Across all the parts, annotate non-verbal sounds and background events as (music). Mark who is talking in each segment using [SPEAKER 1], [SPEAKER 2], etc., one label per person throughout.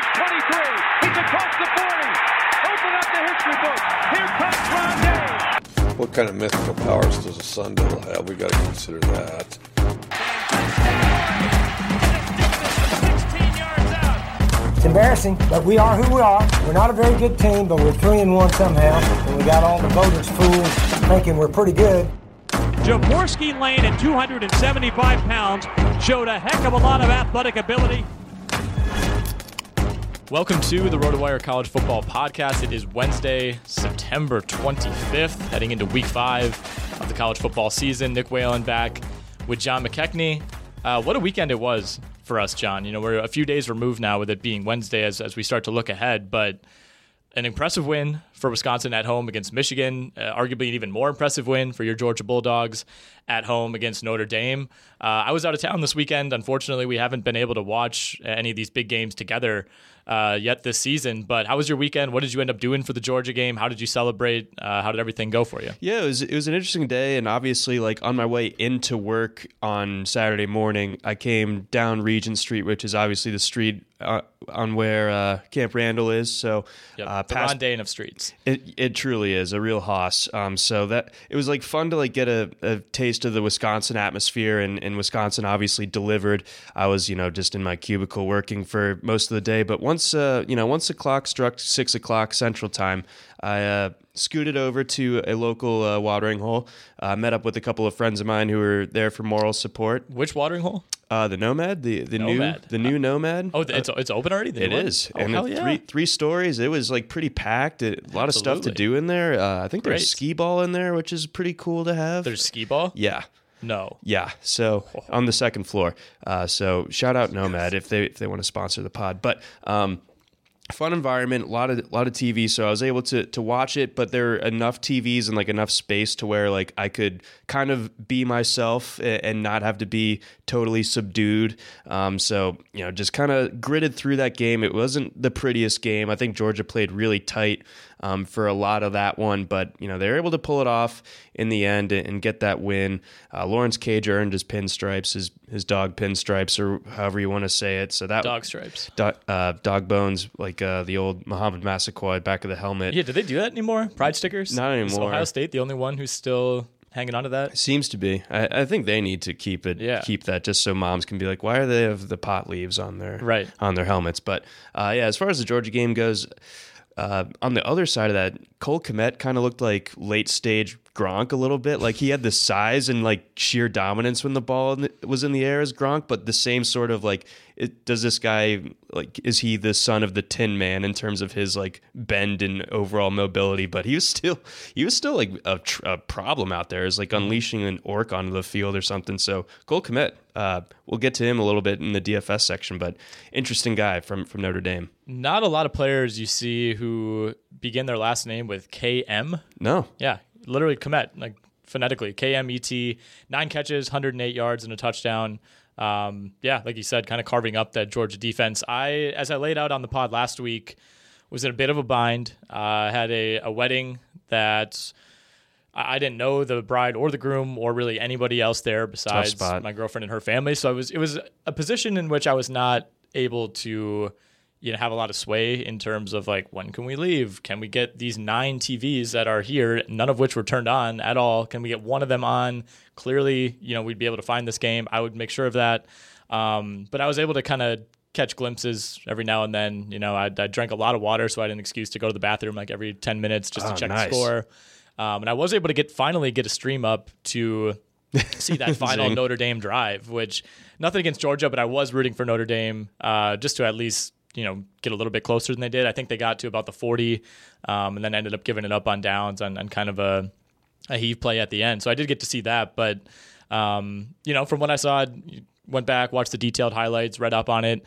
[SPEAKER 1] He needs 23. He's across the 40. Open up the history book. Here comes Rondé.
[SPEAKER 2] What kind of mythical powers does a sun devil have? We got to consider that.
[SPEAKER 1] 16 yards out.
[SPEAKER 3] It's embarrassing, but we are who we are. We're not a very good team, but we're three and one somehow. And we got all the voters fooled thinking we're pretty good.
[SPEAKER 4] Jaworski Lane at 275 pounds showed a heck of a lot of athletic ability.
[SPEAKER 5] Welcome to the RotoWire College Football Podcast. It is Wednesday, September 25th, heading into week five of the college football season. Nick Whalen back with John McKechnie. Uh, what a weekend it was for us, John. You know, we're a few days removed now with it being Wednesday as, as we start to look ahead, but an impressive win for Wisconsin at home against Michigan. Uh, arguably, an even more impressive win for your Georgia Bulldogs at home against Notre Dame. Uh, I was out of town this weekend. Unfortunately, we haven't been able to watch any of these big games together uh, yet this season. But how was your weekend? What did you end up doing for the Georgia game? How did you celebrate? Uh, how did everything go for you?
[SPEAKER 6] Yeah, it was it was an interesting day, and obviously, like on my way into work on Saturday morning, I came down Regent Street, which is obviously the street uh, on where uh, Camp Randall is. So,
[SPEAKER 5] Yep.
[SPEAKER 6] uh,
[SPEAKER 5] the
[SPEAKER 6] past-
[SPEAKER 5] of streets.
[SPEAKER 6] it it truly is a real hoss. Um, so that it was like fun to like get a, a taste of the Wisconsin atmosphere, and, and Wisconsin obviously delivered. I was you know just in my cubicle working for most of the day, but once uh, you know once the clock struck six o'clock Central Time, I uh, scooted over to a local uh, watering hole. Uh, met up with a couple of friends of mine who were there for moral support.
[SPEAKER 5] Which watering hole?
[SPEAKER 6] Uh, the Nomad, the the
[SPEAKER 5] Nomad.
[SPEAKER 6] new the new Nomad.
[SPEAKER 5] Oh, it's, it's open already? The
[SPEAKER 6] It is,
[SPEAKER 5] Oh,
[SPEAKER 6] and
[SPEAKER 5] hell yeah.
[SPEAKER 6] three three stories. It was like pretty packed. It, a lot of stuff to do in there. Uh, I think
[SPEAKER 5] Great.
[SPEAKER 6] there's skee ball in there, which is pretty cool to have.
[SPEAKER 5] There's skee ball?
[SPEAKER 6] yeah,
[SPEAKER 5] No.
[SPEAKER 6] yeah. So on the second floor. Uh, so shout out Nomad if they if they want to sponsor the pod. But um, fun environment, a lot of a lot of TV. So I was able to to watch it, but there are enough TVs and like enough space to where like I could kind of be myself and not have to be totally subdued. Um, so you know, just kind of gritted through that game. It wasn't the prettiest game. I think Georgia played really tight um, for a lot of that one, but you know they're able to pull it off in the end and, get that win. Uh, Lawrence Cager earned his pinstripes, his his dog pinstripes, or however you want to say it. So that
[SPEAKER 5] Dog stripes.
[SPEAKER 6] dog, uh, dog bones like uh, the old Mohamed Massaquoi back of the helmet.
[SPEAKER 5] Yeah, do they do that anymore? Pride stickers?
[SPEAKER 6] Not
[SPEAKER 5] Is
[SPEAKER 6] anymore.
[SPEAKER 5] Ohio State the only one who's still hanging on to that?
[SPEAKER 6] Seems to be. I, I think they need to keep it,
[SPEAKER 5] Yeah.
[SPEAKER 6] keep that, just so moms can be like, why are they have the pot leaves on their
[SPEAKER 5] Right.
[SPEAKER 6] on their helmets? But uh, yeah, as far as the Georgia game goes, uh, on the other side of that, Cole Kmet kind of looked like late stage Gronk a little bit. Like he had the size and like sheer dominance when the ball was in the air as Gronk, but the same sort of like, it, does this guy like is he the son of the Tin Man in terms of his like bend and overall mobility? But he was still he was still like a, tr- a problem out there. Is like unleashing an orc onto the field or something. So Cole Kmet, uh, we'll get to him a little bit in the DFS section, but interesting guy from from Notre Dame.
[SPEAKER 5] Not a lot of players you see who begin their last name with KM.
[SPEAKER 6] No,
[SPEAKER 5] Yeah, literally Kmet, like phonetically. K M E T, nine catches, 108 yards, and a touchdown. Um, yeah, like you said, kind of carving up that Georgia defense. I, as I laid out on the pod last week, was in a bit of a bind. Uh, I had a, a wedding that I I didn't know the bride or the groom or really anybody else there besides my girlfriend and her family. So I was it was a position in which I was not able to you know have a lot of sway in terms of like when can we leave? Can we get these nine TVs that are here, none of which were turned on at all? Can we get one of them on? Clearly, you know, we'd be able to find this game. I would make sure of that. Um, but I was able to kind of catch glimpses every now and then. You know, I, I drank a lot of water, so I had an excuse to go to the bathroom like every 10 minutes just
[SPEAKER 6] Oh,
[SPEAKER 5] to check
[SPEAKER 6] nice.
[SPEAKER 5] the score. Um, and I was able to get finally get a stream up to (laughs) see that final Notre Dame drive, which nothing against Georgia, but I was rooting for Notre Dame uh, just to at least you know get a little bit closer than they did. I think they got to about the 40, um, and then ended up giving it up on downs and, and kind of a, a heave play at the end. So I did get to see that, but um, you know from what I saw, went back, watched the detailed highlights, read up on it.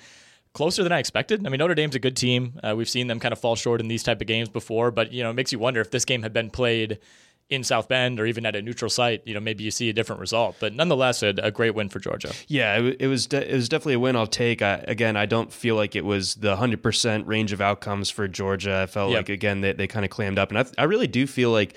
[SPEAKER 5] Closer than I expected. I mean, Notre Dame's a good team. Uh, we've seen them kind of fall short in these type of games before, but you know, it makes you wonder if this game had been played in South Bend or even at a neutral site. You know, maybe you see a different result. But nonetheless, a, a great win for Georgia.
[SPEAKER 6] Yeah, it, it was de- it was definitely a win I'll take. I, again, I don't feel like it was the hundred percent range of outcomes for Georgia. I felt
[SPEAKER 5] Yep.
[SPEAKER 6] like again they they kind of clammed up, and I, I really do feel like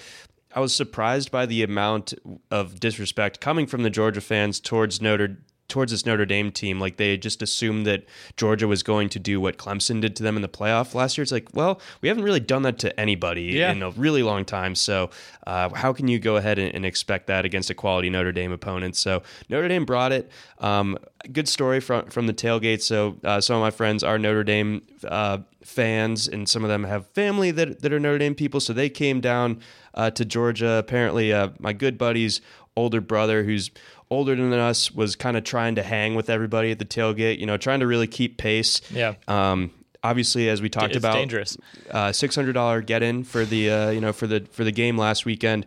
[SPEAKER 6] I was surprised by the amount of disrespect coming from the Georgia fans towards Notre towards this Notre Dame team. Like they just assumed that Georgia was going to do what Clemson did to them in the playoff last year. It's like, well, we haven't really done that to anybody
[SPEAKER 5] Yeah.
[SPEAKER 6] in a really long time. So uh, how can you go ahead and, and expect that against a quality Notre Dame opponent? So Notre Dame brought it. Um, good story from from the tailgate. So uh, some of my friends are Notre Dame uh, fans, and some of them have family that that are Notre Dame people. So they came down uh, to Georgia. Apparently, uh, my good buddy's older brother, who's older than us, was kind of trying to hang with everybody at the tailgate. You know, trying to really keep pace.
[SPEAKER 5] Yeah.
[SPEAKER 6] Um, obviously, as we talked
[SPEAKER 5] It's
[SPEAKER 6] about,
[SPEAKER 5] dangerous.
[SPEAKER 6] uh, six hundred dollar get in for the uh, you know for the for the game last weekend.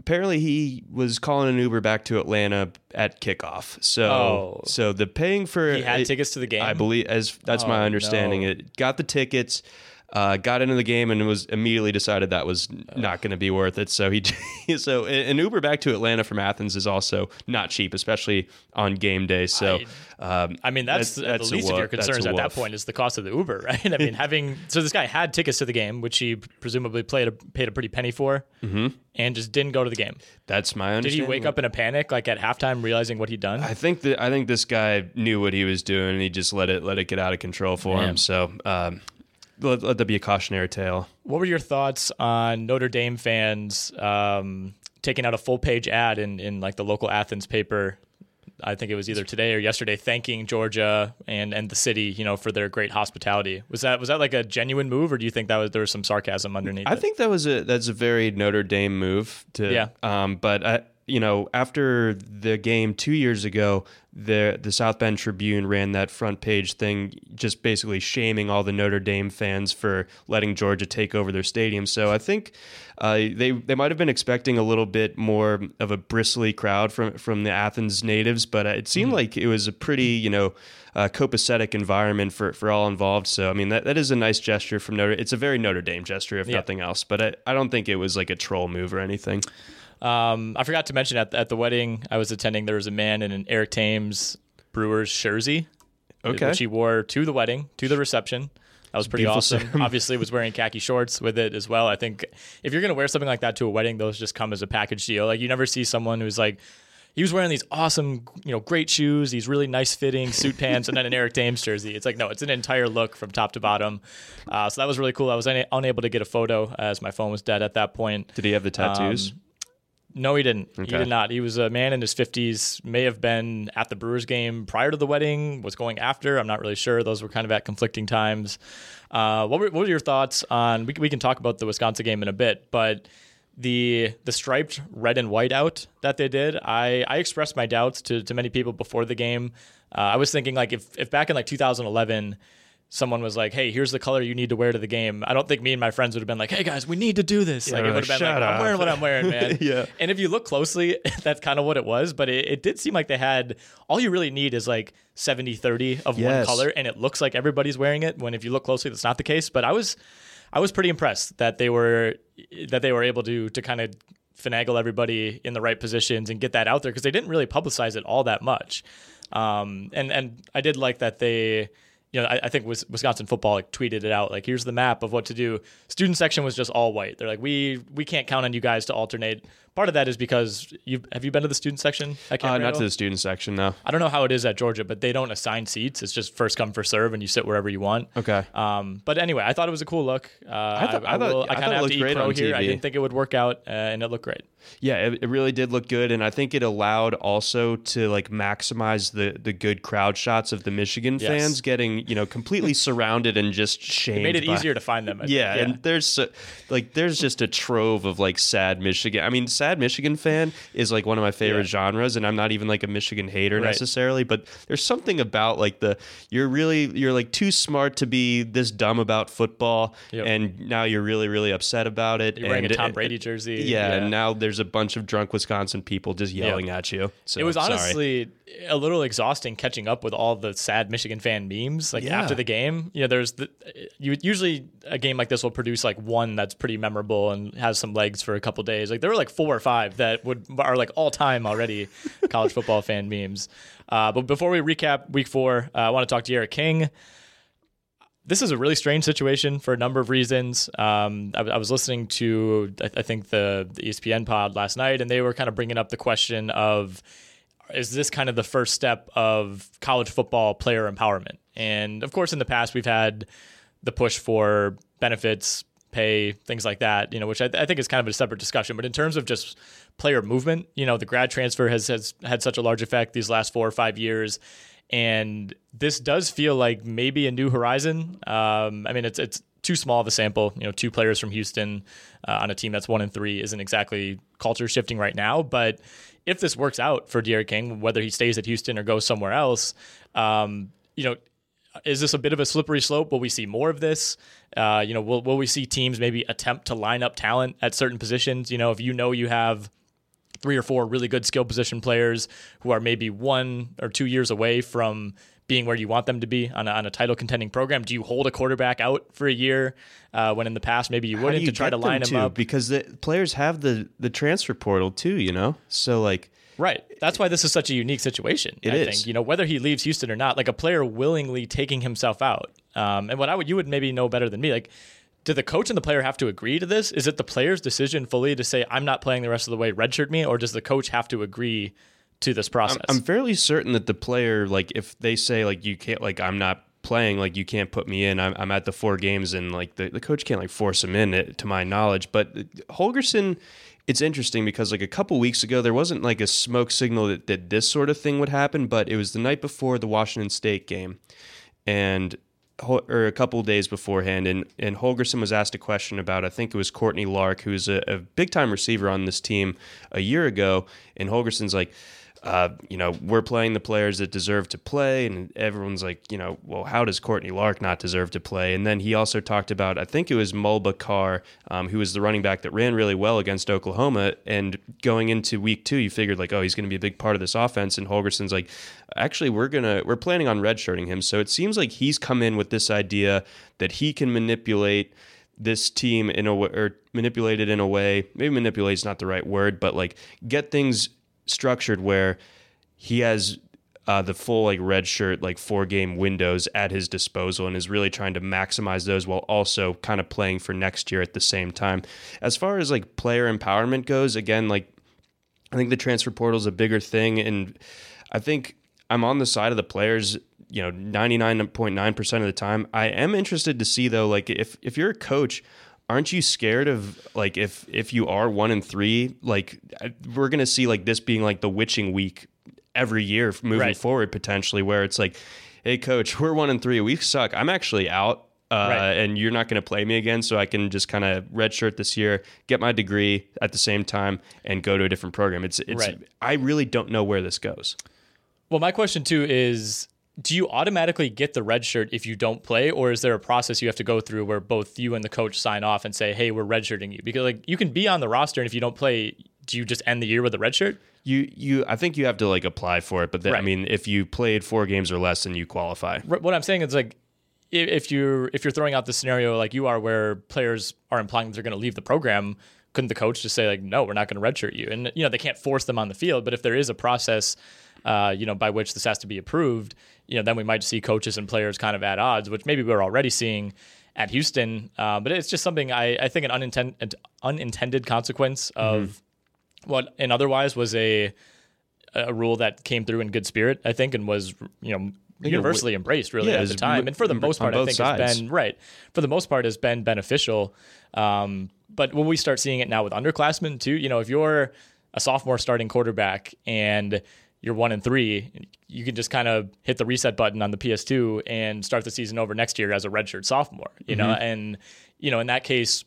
[SPEAKER 6] Apparently, he was calling an Uber back to Atlanta at kickoff. So,
[SPEAKER 5] Oh.
[SPEAKER 6] so the paying for
[SPEAKER 5] He had
[SPEAKER 6] it-
[SPEAKER 5] tickets to the game?
[SPEAKER 6] I believe as that's my
[SPEAKER 5] Oh,
[SPEAKER 6] understanding.
[SPEAKER 5] no.
[SPEAKER 6] It got the tickets. Uh, got into the game and was immediately decided that was not going to be worth it. So he, (laughs) so an Uber back to Atlanta from Athens is also not cheap, especially on game day. So, um,
[SPEAKER 5] I mean, that's, the
[SPEAKER 6] a
[SPEAKER 5] least of your concerns at that point is the cost of the Uber, (laughs) right? I mean, having so this guy had tickets to the game, which he presumably played a, paid a pretty penny for, and just didn't go to the game.
[SPEAKER 6] That's my understanding.
[SPEAKER 5] Did he wake up in a panic, like at halftime, realizing what he'd done?
[SPEAKER 6] I think that I think this guy knew what he was doing, and he just let it let it get out of control for him. So um, let, let that be a cautionary tale.
[SPEAKER 5] What were your thoughts on Notre Dame fans um, taking out a full page ad in, in like the local Athens paper? I think it was either today or yesterday, thanking Georgia and, and the city, you know, for their great hospitality. Was that was that like a genuine move, or do you think that was there was some sarcasm underneath?
[SPEAKER 6] I
[SPEAKER 5] it?
[SPEAKER 6] think that was a that's a very Notre Dame move. To,
[SPEAKER 5] Yeah.
[SPEAKER 6] Um, but I, you know, after the game two years ago, the the South Bend Tribune ran that front page thing, just basically shaming all the Notre Dame fans for letting Georgia take over their stadium. So I think uh, they they might have been expecting a little bit more of a bristly crowd from from the Athens natives, but it seemed like it was a pretty you know. Uh, copacetic environment for, for all involved. So I mean that, that is a nice gesture from Notre. It's a very Notre Dame gesture, if
[SPEAKER 5] Yeah.
[SPEAKER 6] nothing else. But I, I don't think it was like a troll move or anything.
[SPEAKER 5] Um, I forgot to mention at, at the wedding I was attending, there was a man in an Eric Thames Brewers jersey,
[SPEAKER 6] Okay.
[SPEAKER 5] which he wore to the wedding, to the reception. That was pretty
[SPEAKER 6] Beautiful
[SPEAKER 5] awesome.
[SPEAKER 6] Sam.
[SPEAKER 5] Obviously, was wearing khaki shorts with it as well. I think if you're going to wear something like that to a wedding, those just come as a package deal. Like you never see someone who's like, he was wearing these awesome, you know, great shoes, these really nice fitting suit pants, and then an Eric Thames jersey. It's like no, it's an entire look from top to bottom. Uh, so that was really cool. I was una- unable to get a photo as my phone was dead at that point.
[SPEAKER 6] Did he have the tattoos?
[SPEAKER 5] Um, no, he didn't. He did not. He was a man in his 50s, may have been at the Brewers game prior to the wedding, was going after. I'm not really sure. Those were kind of at conflicting times. Uh, what, were, what were your thoughts on? We, can- we can talk about the Wisconsin game in a bit, but the the striped red and white out that they did, I, I expressed my doubts to, to many people before the game. Uh, I was thinking like if, if back in like 2011, someone was like, "Hey, here's the color you need to wear to the game," I don't think me and my friends would have been like, "Hey guys, we need to do this." like it would have been like,
[SPEAKER 6] "Shut
[SPEAKER 5] "I'm wearing what I'm wearing, (laughs) man."
[SPEAKER 6] Yeah.
[SPEAKER 5] And if you look closely, (laughs) that's kind of what it was. But it, it did seem like they had all you really need is like 70 30 of one color, and it looks like everybody's wearing it. When if you look closely, that's not the case. But I was, I was pretty impressed that they were that they were able to to kind of finagle everybody in the right positions and get that out there because they didn't really publicize it all that much. Um, and and I did like that they. You know, I, I think Wisconsin football like tweeted it out. Like, here's the map of what to do. Student section was just all white. They're like, we we can't count on you guys to alternate. Part of that is because you have you been to the student section at
[SPEAKER 6] Uh,
[SPEAKER 5] Camp Randall?
[SPEAKER 6] not to the student section, no.
[SPEAKER 5] I don't know how it is at Georgia, but they don't assign seats. It's just first come first serve, and you sit wherever you want.
[SPEAKER 6] Okay.
[SPEAKER 5] Um, but anyway, I thought it was a cool look. Uh, I
[SPEAKER 6] thought-
[SPEAKER 5] I,
[SPEAKER 6] I thought-
[SPEAKER 5] will-
[SPEAKER 6] I
[SPEAKER 5] kind
[SPEAKER 6] it
[SPEAKER 5] of have
[SPEAKER 6] looked
[SPEAKER 5] to eat
[SPEAKER 6] great
[SPEAKER 5] pro here. I didn't think it would work out, uh, and it looked great.
[SPEAKER 6] Yeah, it, it really did look good, and I think it allowed also to like maximize the the good crowd shots of the Michigan
[SPEAKER 5] Yes.
[SPEAKER 6] fans getting you know completely (laughs) surrounded and just shamed.
[SPEAKER 5] It made it
[SPEAKER 6] by-
[SPEAKER 5] easier to find them. (laughs) Think.
[SPEAKER 6] Yeah, and there's like there's just a trove of like sad Michigan. I mean, sad Michigan fan is like one of my favorite
[SPEAKER 5] Yeah.
[SPEAKER 6] genres, and I'm not even like a Michigan hater
[SPEAKER 5] Right.
[SPEAKER 6] necessarily, but there's something about like the you're really you're like too smart to be this dumb about football,
[SPEAKER 5] Yep.
[SPEAKER 6] and now you're really really upset about it.
[SPEAKER 5] You're wearing a Tom Brady jersey.
[SPEAKER 6] Yeah,
[SPEAKER 5] Yeah.
[SPEAKER 6] and now there's a bunch of drunk Wisconsin people just yelling at you. So
[SPEAKER 5] it was
[SPEAKER 6] sorry.
[SPEAKER 5] honestly a little exhausting catching up with all the sad Michigan fan memes. Like
[SPEAKER 6] Yeah.
[SPEAKER 5] after the game, you know, there's the you usually a game like this will produce like one that's pretty memorable and has some legs for a couple days. Like there were like four or five that would are like all time already (laughs) college football fan memes. Uh, but before we recap week four, uh, I want to talk to D'Eriq King this is a really strange situation for a number of reasons. Um, I, I was listening to, I, I think, the, the ESPN pod last night, and they were kind of bringing up the question of is this kind of the first step of college football player empowerment? And of course, in the past, we've had the push for benefits, pay, things like that, you know, which I, I think is kind of a separate discussion. But in terms of just player movement, you know, the grad transfer has, has had such a large effect these last four or five years. And this does feel like maybe a new horizon. Um, I mean, it's it's too small of a sample. You know, two players from Houston uh, on a team that's one and three isn't exactly culture shifting right now. But if this works out for D'Eriq King, whether he stays at Houston or goes somewhere else, um, you know, is this a bit of a slippery slope? Will we see more of this? Uh, you know, will will we see teams maybe attempt to line up talent at certain positions? You know, if you know you have three or four really good skill position players who are maybe one or two years away from being where you want them to be on a, on a title contending program. Do you hold a quarterback out for a year uh, when in the past maybe you wouldn't
[SPEAKER 6] you
[SPEAKER 5] to try to line
[SPEAKER 6] them to?
[SPEAKER 5] up?
[SPEAKER 6] because the players have the the transfer portal too. You know, so like
[SPEAKER 5] Right. That's why this is such a unique situation.
[SPEAKER 6] It
[SPEAKER 5] I
[SPEAKER 6] is.
[SPEAKER 5] think you know whether he leaves Houston or not, like a player willingly taking himself out. Um, and what I would you would maybe know better than me, like. Do the coach and the player have to agree to this? Is it the player's decision fully to say I'm not playing the rest of the way, redshirt me, or does the coach have to agree to this process?
[SPEAKER 6] I'm fairly certain that the player, like, if they say like you can't, like, I'm not playing, like, you can't put me in. I'm, I'm at the four games, and like the, the coach can't like force him in, eh, to my knowledge. But Holgorsen, it's interesting because like a couple weeks ago, there wasn't like a smoke signal that, that this sort of thing would happen, but it was the night before the Washington State game, and or a couple days beforehand, and and Holgorsen was asked a question about I think it was Courtney Lark, who's a, a big time receiver on this team a year ago, and Holgorsen's like. Uh, you know, we're playing the players that deserve to play, and everyone's like, you know, well, how does Courtney Lark not deserve to play? And then he also talked about, I think it was Mulbah Car, um, who was the running back that ran really well against Oklahoma. And going into week two, you figured like, oh, he's going to be a big part of this offense. And Holgorsen's like, actually, we're gonna we're planning on redshirting him. So it seems like he's come in with this idea that he can manipulate this team in a way, or manipulate it in a way. Maybe manipulate is not the right word, but like get things structured where he has uh, the full like red shirt like four game windows at his disposal and is really trying to maximize those while also kind of playing for next year at the same time as far as like player empowerment goes again like I think the transfer portal is a bigger thing, and I think I'm on the side of the players. You know, 99.9 percent of the time. I am interested to see though, like if if you're a coach, aren't you scared of like if if you are one and three, like we're gonna see like this being like the witching week every year moving right. forward potentially, where it's like, hey coach, we're one and three, we suck. I'm actually out uh, right. and you're not going to play me again. So I can just kind of redshirt this year, get my degree at the same time, and go to a different program. It's it's. Right. I really don't know where this goes.
[SPEAKER 5] Well, my question too is. Do you automatically get the red shirt if you don't play, or is there a process you have to go through where both you and the coach sign off and say, "Hey, we're redshirting you"? Because like you can be on the roster, and if you don't play, do you just end the year with a red shirt?
[SPEAKER 6] You you I think you have to like apply for it, but then, right. I mean, if you played four games or less, then you qualify.
[SPEAKER 5] What I'm saying is like if you're if you're throwing out the scenario like you are where players are implying that they're going to leave the program couldn't the coach just say like no we're not going to redshirt you and you know they can't force them on the field but if there is a process uh, you know by which this has to be approved you know then we might see coaches and players kind of at odds which maybe we're already seeing at Houston uh, but it's just something I, I think an unintended unintended consequence of mm-hmm. what and otherwise was a a rule that came through in good spirit I think and was you know universally embraced really yeah, at the time, and for the most part, I think sides. has been right. For the most part, has been beneficial. Um, but when we start seeing it now with underclassmen too, you know, if you're a sophomore starting quarterback and you're one and three, you can just kind of hit the reset button on the PS2 and start the season over next year as a redshirt sophomore. You mm-hmm. know, and you know, in that case,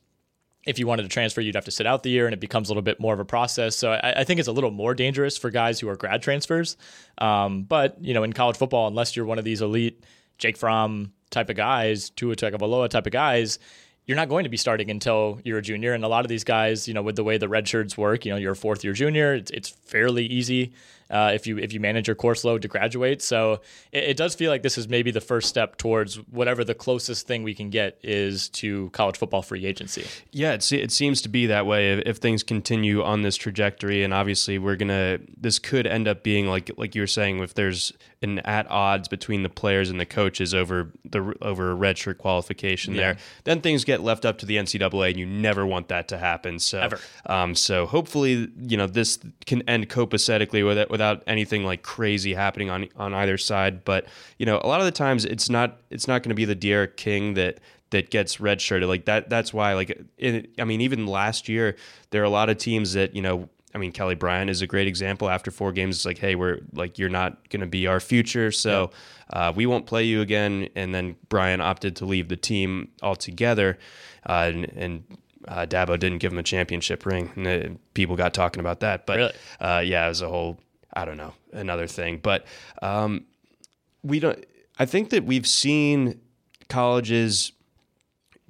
[SPEAKER 5] if you wanted to transfer, you'd have to sit out the year, and it becomes a little bit more of a process. So I, I think it's a little more dangerous for guys who are grad transfers. Um, but you know, in college football, unless you're one of these elite Jake Fromm type of guys, Tua Tagovailoa type of guys, you're not going to be starting until you're a junior. And a lot of these guys, you know, with the way the red shirts work, you know, you're a fourth year junior. It's, it's fairly easy uh, if you if you manage your course load to graduate. So it, it, does feel like this is maybe the first step towards whatever the closest thing we can get is to college football free agency.
[SPEAKER 6] Yeah, it, it seems to be that way if, if things continue on this trajectory, and obviously we're gonna this could end up being like like you were saying if there's an at odds between the players and the coaches over the over a redshirt qualification yeah. there, then things get left up to the NCAA, and you never want that to happen. So. Um, so hopefully, you know, this can end copacetically with it, without anything like crazy happening on on either side. But you know, a lot of the times it's not it's not going to be the D'Eriq King that that gets redshirted like that. That's why like it, I mean, even last year there are a lot of teams that you know. I mean, Kelly Bryant is a great example. After four games, it's like, hey, we're like, you're not going to be our future, so uh, we won't play you again. And then Bryant opted to leave the team altogether, uh, and, and uh, Dabo didn't give him a championship ring, and uh, people got talking about that. But
[SPEAKER 5] really?
[SPEAKER 6] uh, yeah, it was a whole I don't know, another thing. But um, we don't. I think that we've seen colleges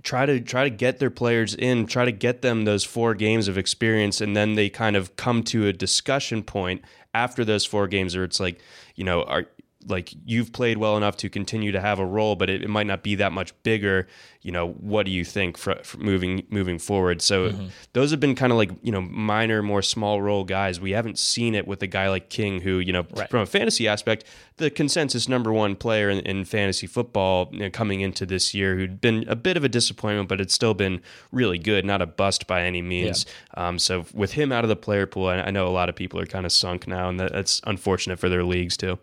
[SPEAKER 6] try to try to get their players in, try to get them those four games of experience, and then they kind of come to a discussion point after those four games, where it's like, you know, are like you've played well enough to continue to have a role, but it, it might not be that much bigger. You know, what do you think for, for moving moving forward? So mm-hmm. those have been kind of like you know minor, more small role guys. We haven't seen it with a guy like King, who you know right. from a fantasy aspect, the consensus number one player in, in fantasy football you know, coming into this year, who'd been a bit of a disappointment, but it's still been really good, not a bust by any means. Yeah. Um, so with him out of the player pool, I, I know a lot of people are kind of sunk now, and that, that's unfortunate for their leagues too.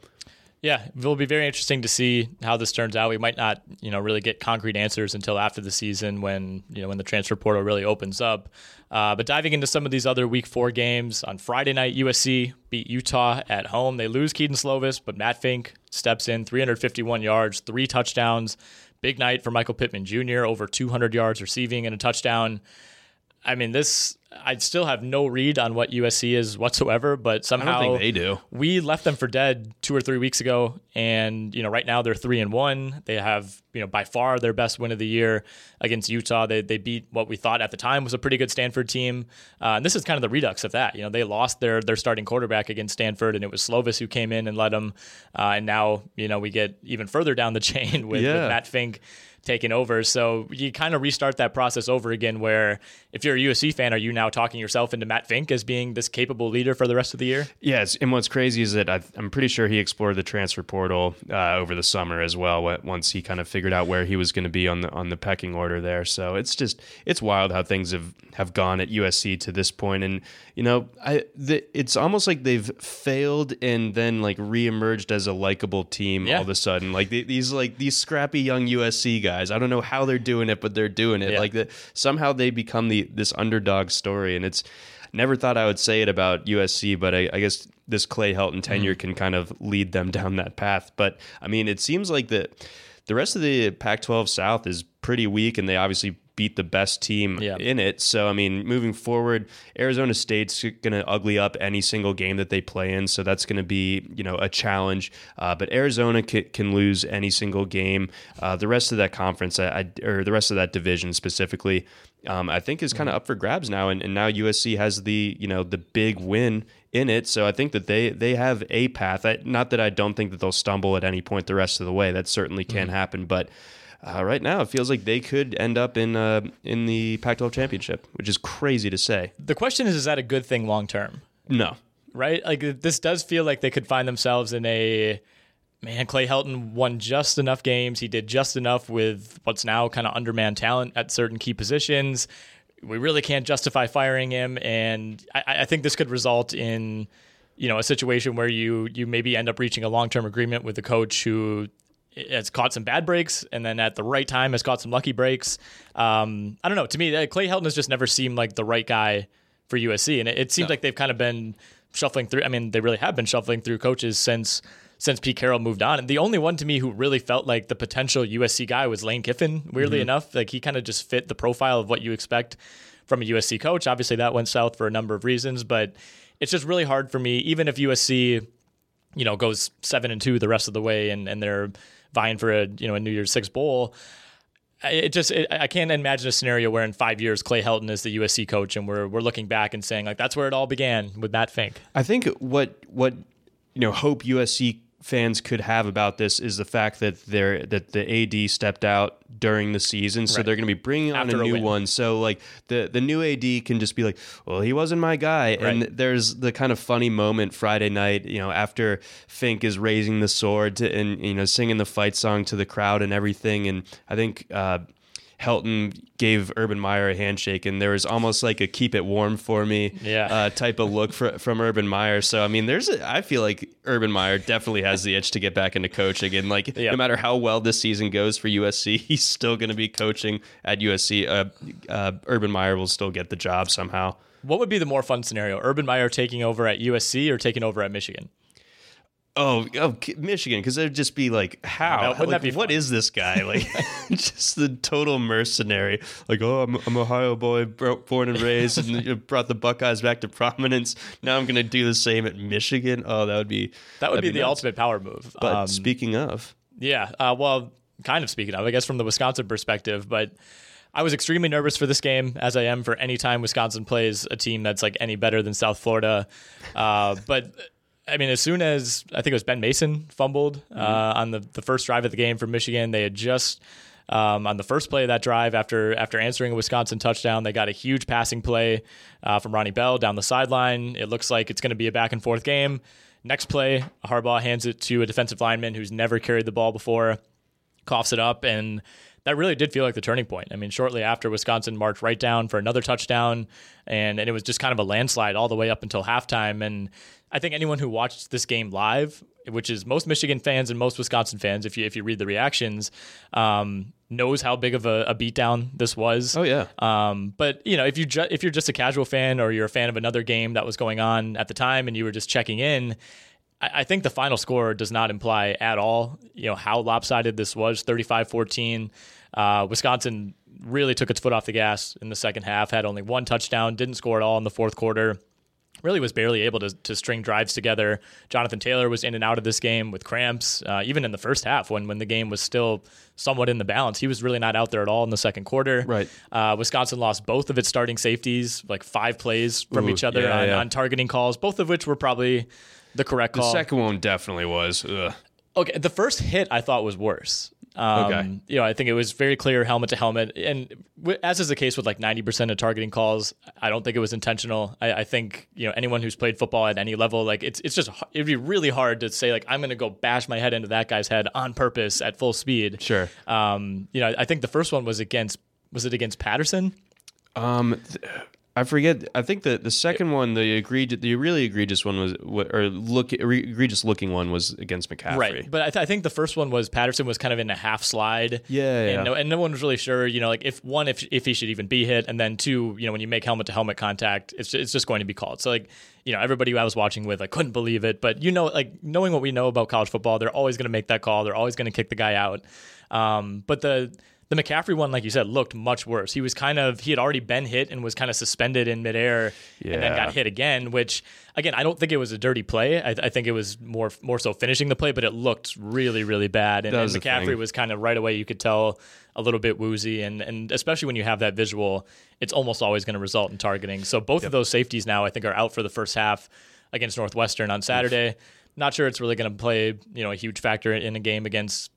[SPEAKER 5] Yeah, it will be very interesting to see how this turns out. We might not, you know, really get concrete answers until after the season when, you know, when the transfer portal really opens up. Uh, but diving into some of these other Week Four games on Friday night, USC beat Utah at home. They lose Kedon Slovis, but Matt Fink steps in, 351 yards, three touchdowns. Big night for Michael Pittman Jr. Over 200 yards receiving and a touchdown. I mean, this I still have no read on what USC is whatsoever, but somehow
[SPEAKER 6] they do.
[SPEAKER 5] We left them for dead two or three weeks ago, and you know right now they're three and one. They have you know by far their best win of the year against Utah. They they beat what we thought at the time was a pretty good Stanford team, uh, and this is kind of the redux of that. You know they lost their their starting quarterback against Stanford, and it was Slovis who came in and led them, uh, and now you know we get even further down the (laughs) chain with, yeah. with Matt Fink taken over. So you kind of restart that process over again. Where if you're a USC fan, are you now talking yourself into Matt Fink as being this capable leader for the rest of the year?
[SPEAKER 6] Yes, and what's crazy is that i am pretty sure he explored the transfer portal uh, over the summer as well. Once he kind of figured out where he was going to be on the on the pecking order there, so it's just it's wild how things have have gone at USC to this point. and you know, I the, it's almost like they've failed and then like reemerged as a likable team yeah. all of a sudden. Like these like these scrappy young USC guys. I don't know how they're doing it, but they're doing it. Yeah. Like that somehow they become the this underdog story, and it's never thought I would say it about USC, but I, I guess this Clay Helton tenure mm. can kind of lead them down that path. But I mean, it seems like the the rest of the Pac-12 South is pretty weak, and they obviously beat the best team yeah. in it. So I mean, moving forward, Arizona State's going to ugly up any single game that they play in. So that's going to be you know a challenge. Uh, but Arizona can, can, lose any single game. Uh, the rest of that conference, I, or the rest of that division specifically, um, I think is kind of up for grabs now. And, and now USC has the you know the big win in it. So I think that they they have a path. I, not that I don't think that they'll stumble at any point the rest of the way. That certainly can mm-hmm. happen, but uh, right now it feels like they could end up in uh, in the Pac-12 championship, which is crazy to say.
[SPEAKER 5] The question is, is that a good thing long term?
[SPEAKER 6] No,
[SPEAKER 5] right? Like this does feel like they could find themselves in a man. Clay Helton won just enough games. He did just enough with what's now kind of undermanned talent at certain key positions. We really can't justify firing him, and I, I think this could result in you know a situation where you you maybe end up reaching a long term agreement with the coach who has caught some bad breaks, and then at the right time has caught some lucky breaks. Um, I don't know. To me, uh, Clay Helton has just never seemed like the right guy for USC, and it, it seems no. like they've kind of been shuffling through. I mean, they really have been shuffling through coaches since since Pete Carroll moved on. And the only one to me who really felt like the potential USC guy was Lane Kiffin. Weirdly mm-hmm. enough, like he kind of just fit the profile of what you expect from a USC coach. Obviously, that went south for a number of reasons, but it's just really hard for me, even if USC, you know, goes seven and two the rest of the way, and and they're vying for a you know a New Year's Six bowl. It just it, I can't imagine a scenario where in five years Clay Helton is the USC coach and we're we're looking back and saying like that's where it all began with Matt Fink.
[SPEAKER 6] I think what what you know hope USC fans could have about this is the fact that they're that the AD stepped out during the season, so right. they're going to be bringing on After a new a one. So like the the new AD can just be like, well, he wasn't my guy, right. and there's the kind of funny moment Friday night, you know, after Fink is raising the sword to, and you know singing the fight song to the crowd and everything, and I think. Uh, Helton gave Urban Meyer a handshake, and there was almost like a "keep it warm for me"
[SPEAKER 5] yeah.
[SPEAKER 6] uh, type of look for, from Urban Meyer. So I mean, there's a, I feel like Urban Meyer definitely has the itch to get back into coaching, and like no matter how well this season goes for USC, (laughs) he's still going to be coaching at USC. Uh, uh, Urban Meyer will still get the job somehow.
[SPEAKER 5] What would be the more fun scenario? Urban Meyer taking over at USC or taking over at Michigan?
[SPEAKER 6] Oh, oh, Michigan, because they'd just be like, how?
[SPEAKER 5] wouldn't like,
[SPEAKER 6] be what is this guy? (laughs) Like, (laughs) just the total mercenary. Like, oh, I'm, I'm Ohio boy, born and raised, and brought the Buckeyes back to prominence. Now I'm going to do the same at Michigan. Oh, that would be
[SPEAKER 5] that would be,
[SPEAKER 6] be
[SPEAKER 5] the ultimate power move.
[SPEAKER 6] But um, speaking of,
[SPEAKER 5] yeah, uh, well, kind of speaking of, I guess from the Wisconsin perspective, but. I was extremely nervous for this game, as I am for any time Wisconsin plays a team that's like any better than South Florida. Uh, but I mean, as soon as I think it was Ben Mason fumbled mm-hmm. uh, on the, the first drive of the game for Michigan, they had just um, on the first play of that drive after after answering a Wisconsin touchdown, they got a huge passing play uh, from Ronnie Bell down the sideline. It looks like it's going to be a back and forth game. Next play, Harbaugh hands it to a defensive lineman who's never carried the ball before, coughs it up, and that really did feel like the turning point. I mean, shortly after, Wisconsin marched right down for another touchdown, and, and it was just kind of a landslide all the way up until halftime. And I think anyone who watched this game live, which is most Michigan fans and most Wisconsin fans, if you if you read the reactions, um, knows how big of a, a beatdown this was.
[SPEAKER 6] Oh yeah.
[SPEAKER 5] Um, but you know, if you ju- if you're just a casual fan or you're a fan of another game that was going on at the time and you were just checking in, I, think the final score does not imply at all, you know, how lopsided this was. 35-14. Uh, Wisconsin really took its foot off the gas in the second half, had only one touchdown, didn't score at all in the fourth quarter. Really was barely able to, to string drives together. Jonathan Taylor was in and out of this game with cramps. Uh, even in the first half, when when the game was still somewhat in the balance, he was really not out there at all in the second quarter.
[SPEAKER 6] Right.
[SPEAKER 5] Uh, Wisconsin lost both of its starting safeties, like five plays from Ooh, each other yeah, on, yeah. on targeting calls, both of which were probably the correct call.
[SPEAKER 6] The second one definitely was. Ugh
[SPEAKER 5] Okay, the first hit I thought was worse. Um,
[SPEAKER 6] Okay.
[SPEAKER 5] You know, I think it was very clear helmet to helmet, and w- as is the case with like ninety percent of targeting calls, I don't think it was intentional. I, I think you know anyone who's played football at any level, like it's it's just it'd be really hard to say like I'm going to go bash my head into that guy's head on purpose at full speed.
[SPEAKER 6] Sure.
[SPEAKER 5] Um, you know, I think the first one was against was it against Patterson?
[SPEAKER 6] Um, th- I forget. I think the the second one, the egregious, the really egregious one was, or look egregious looking one was against McCaffrey.
[SPEAKER 5] Right, but I, th- I think the first one was Patterson was kind of in a half slide.
[SPEAKER 6] Yeah, yeah.
[SPEAKER 5] and no, and no one was really sure. You know, like if one, if if he should even be hit, and then two, you know, when you make helmet to helmet contact, it's it's just going to be called. So like, you know, everybody I was watching with, I couldn't believe it. But you know, like knowing what we know about college football, they're always going to make that call. They're always going to kick the guy out. Um, but the the McCaffrey one, like you said, looked much worse. He was kind of he had already been hit and was kind of suspended in midair, and then got hit again. Which again, I don't think it was a dirty play. I, I think it was more more so finishing the play, but it looked really really bad. And, and McCaffrey
[SPEAKER 6] thing.
[SPEAKER 5] was kind of right away. You could tell a little bit woozy, and and especially when you have that visual, it's almost always going to result in targeting. So both of those safeties now, I think, are out for the first half against Northwestern on Saturday. Not sure it's really going to play you know a huge factor in a game against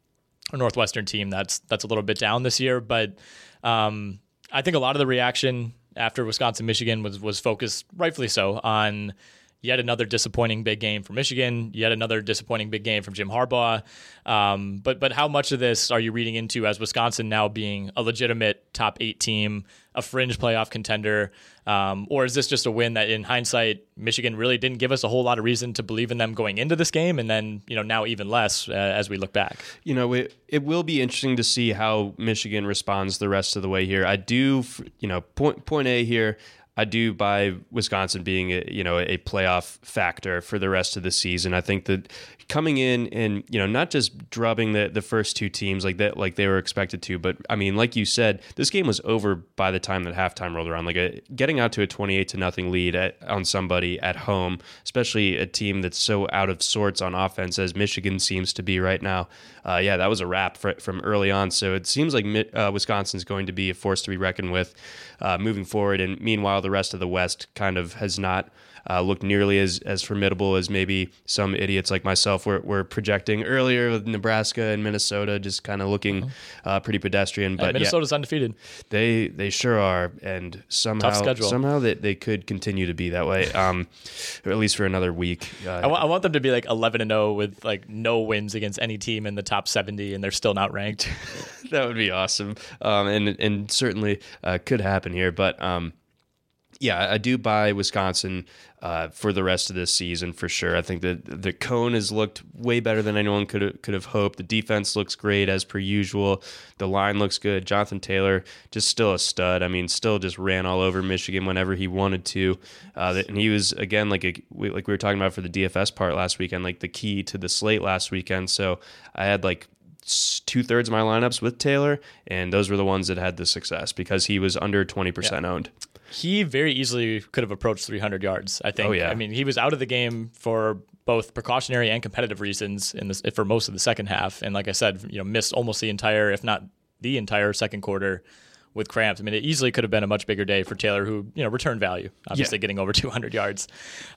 [SPEAKER 5] a Northwestern team that's that's a little bit down this year. But um, I think a lot of the reaction after Wisconsin Michigan was was focused rightfully so on yet another disappointing big game for Michigan, yet another disappointing big game from Jim Harbaugh. Um, but but how much of this are you reading into as Wisconsin now being a legitimate top eight team, a fringe playoff contender, um, or is this just a win that in hindsight Michigan really didn't give us a whole lot of reason to believe in them going into this game, and then you know now even less uh, as we look back.
[SPEAKER 6] you know, it, it will be interesting to see how Michigan responds the rest of the way here. I do, you know, point point A here. I do buy Wisconsin being a, you know a playoff factor for the rest of the season. I think that coming in and you know not just drubbing the the first two teams like that like they were expected to, but I mean like you said, this game was over by the time that halftime rolled around. Like a, getting out to a twenty eight to nothing lead at, on somebody at home, especially a team that's so out of sorts on offense as Michigan seems to be right now. Uh, yeah, that was a wrap fr- from early on. So it seems like uh, Wisconsin's going to be a force to be reckoned with uh, moving forward. And meanwhile, the rest of the West kind of has not uh, looked nearly as, as formidable as maybe some idiots like myself were, were projecting earlier with Nebraska and Minnesota, just kind of looking uh, pretty pedestrian. But
[SPEAKER 5] And
[SPEAKER 6] yeah,
[SPEAKER 5] Minnesota's undefeated.
[SPEAKER 6] they they sure are, and somehow
[SPEAKER 5] schedule.
[SPEAKER 6] somehow they, they could continue to be that way, um, or at least for another week. Uh,
[SPEAKER 5] I wa- I want them to be like 11 and 0 with like no wins against any team in the top 70, and they're still not ranked. (laughs)
[SPEAKER 6] that would be awesome, um, and and certainly uh, could happen here. But um, yeah, I do buy Wisconsin uh, for the rest of this season for sure. I think that the Coan has looked way better than anyone could have, could have hoped. The defense looks great as per usual. The line looks good. Jonathan Taylor just still a stud. I mean, still just ran all over Michigan whenever he wanted to, uh, and he was again like a, we- like we were talking about for the DFS part last weekend, like the key to the slate last weekend. So I had like two thirds of my lineups with Taylor, and those were the ones that had the success because he was under twenty percent owned.
[SPEAKER 5] He very easily could have approached 300 yards. I think.
[SPEAKER 6] Oh, yeah.
[SPEAKER 5] I mean, he was out of the game for both precautionary and competitive reasons in this for most of the second half, and like I said, you know, missed almost the entire, if not the entire second quarter with cramps. I mean, it easily could have been a much bigger day for Taylor, who you know returned value, obviously getting over 200 yards.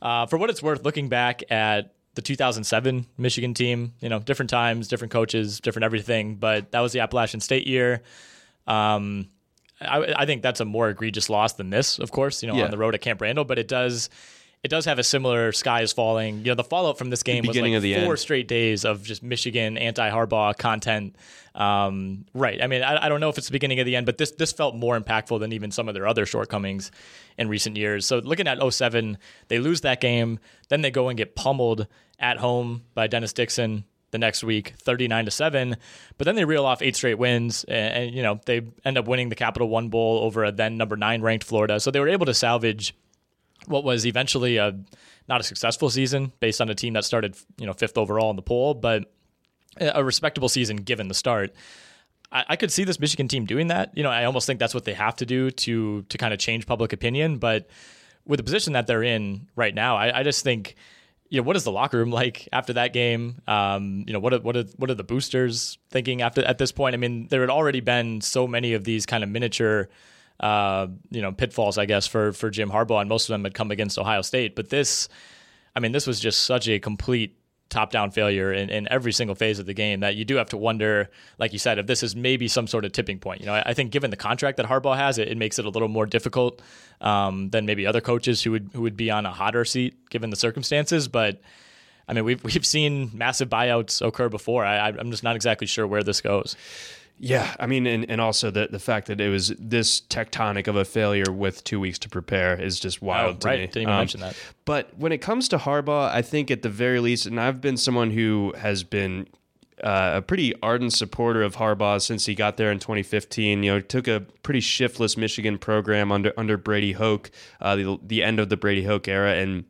[SPEAKER 5] Uh, for what it's worth, looking back at the 2007 Michigan team, you know, different times, different coaches, different everything, but that was the Appalachian State year. Um, I, I think that's a more egregious loss than this, of course, you know,
[SPEAKER 6] Yeah.
[SPEAKER 5] on the road at Camp Randall, but it does it does have a similar sky is falling. You know, the fallout from this game was
[SPEAKER 6] beginning
[SPEAKER 5] like
[SPEAKER 6] the
[SPEAKER 5] four
[SPEAKER 6] end.
[SPEAKER 5] straight days of just Michigan anti Harbaugh content. Um, right. I mean, I, I don't know if it's the beginning of the end, but this this felt more impactful than even some of their other shortcomings in recent years. So looking at 07, they lose that game, then they go and get pummeled at home by Dennis Dixon the next week, 39 to 7. But then they reel off eight straight wins and, and, you know, they end up winning the Capital One Bowl over a then number 9 ranked Florida. So they were able to salvage what was eventually a not a successful season based on a team that started, you know, 5th overall in the poll, but a respectable season given the start. I, could see this Michigan team doing that. You know, I almost think that's what they have to do to to kind of change public opinion. But with the position that they're in right now, I, I just think, you know, what is the locker room like after that game? Um, you know, what are, what are what are the boosters thinking after at this point? I mean, there had already been so many of these kind of miniature, uh, you know, pitfalls, I guess, for for Jim Harbaugh, and most of them had come against Ohio State. But this, I mean, this was just such a complete top down failure in, in every single phase of the game that you do have to wonder, like you said, if this is maybe some sort of tipping point. You know, I, I think given the contract that Harbaugh has, it, it makes it a little more difficult um, than maybe other coaches who would who would be on a hotter seat given the circumstances. But I mean, we've we've seen massive buyouts occur before. I, I'm just not exactly sure where this goes.
[SPEAKER 6] Yeah, I mean, and, and also the the fact that it was this tectonic of a failure with two weeks to prepare is just wild
[SPEAKER 5] oh,
[SPEAKER 6] to
[SPEAKER 5] right.
[SPEAKER 6] me.
[SPEAKER 5] Didn't even um, mention that.
[SPEAKER 6] But when it comes to Harbaugh, I think at the very least, and I've been someone who has been uh, a pretty ardent supporter of Harbaugh since he got there in 2015. You know, took a pretty shiftless Michigan program under under Brady Hoke, uh, the the end of the Brady Hoke era, and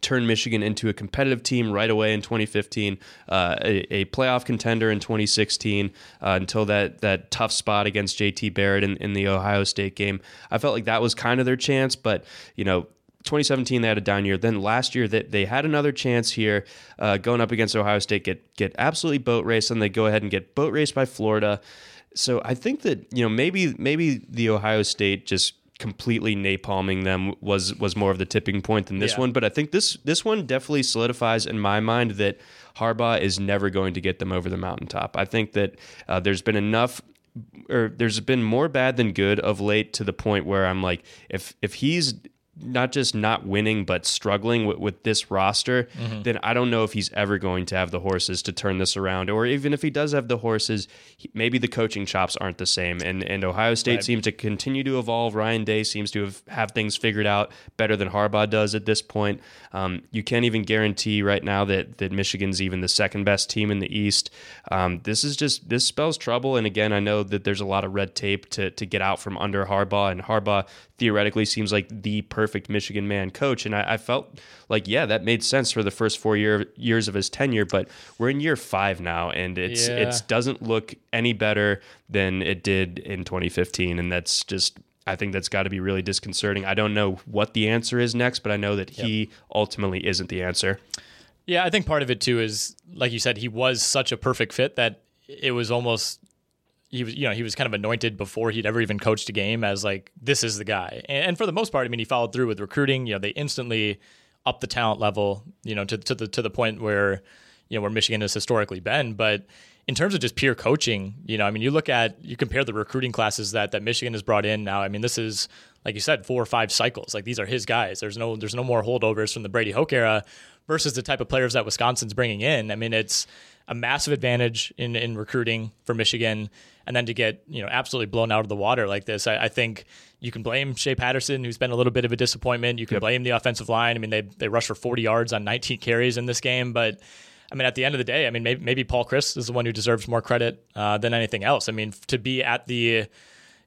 [SPEAKER 6] turned Michigan into a competitive team right away in 2015, uh, a, a, playoff contender in 2016 uh, until that that tough spot against JT Barrett in, in the Ohio State game. I felt like that was kind of their chance, but you know 2017 they had a down year. Then last year that they, they had another chance here, uh, going up against Ohio State, get get absolutely boat raced, and they go ahead and get boat raced by Florida. So I think that you know maybe maybe the Ohio State just completely napalming them was was more of the tipping point than this yeah. one. But I think this this one definitely solidifies in my mind that Harbaugh is never going to get them over the mountaintop. I think that uh, there's been enough. Or there's been more bad than good of late to the point where I'm like, if if he's not just not winning but struggling with, with this roster, mm-hmm. then I don't know if he's ever going to have the horses to turn this around. Or even if he does have the horses, he, maybe the coaching chops aren't the same. And and Ohio State right. seems to continue to evolve. Ryan Day seems to have, have things figured out better than Harbaugh does at this point. Um, you can't even guarantee right now that that Michigan's even the second best team in the East. Um, this is just this spells trouble. And again, I know that there's a lot of red tape to to get out from under Harbaugh, and Harbaugh theoretically seems like the perfect Michigan man coach. And I, I, felt like, yeah, that made sense for the first four year, years of his tenure. But we're in year five now, and it's yeah. it doesn't look any better than it did in 2015, and that's just. I think that's got to be really disconcerting. I don't know what the answer is next, but I know that he ultimately isn't the answer.
[SPEAKER 5] Yeah, I think part of it too is, like you said, he was such a perfect fit that it was almost he was you know he was kind of anointed before he'd ever even coached a game as like this is the guy. And, for the most part i mean he followed through with recruiting. You know they instantly upped the talent level you know to, to the to the point where you know where michigan has historically been. But in terms of just pure coaching you know i mean you look at you compare the recruiting classes that that michigan has brought in now i mean this is like you said four or five cycles. Like these are his guys. There's no there's no more holdovers from the brady hoke era versus the type of players that wisconsin's bringing in. I mean it's a massive advantage in in recruiting for michigan and then to get you know absolutely blown out of the water like this, I, I think you can blame Shea Patterson, who's been a little bit of a disappointment. You can yep. blame the offensive line. I mean, they they rushed for 40 yards on 19 carries in this game, but I mean, at the end of the day, I mean, maybe, maybe Paul Chryst is the one who deserves more credit uh, than anything else. I mean, to be at the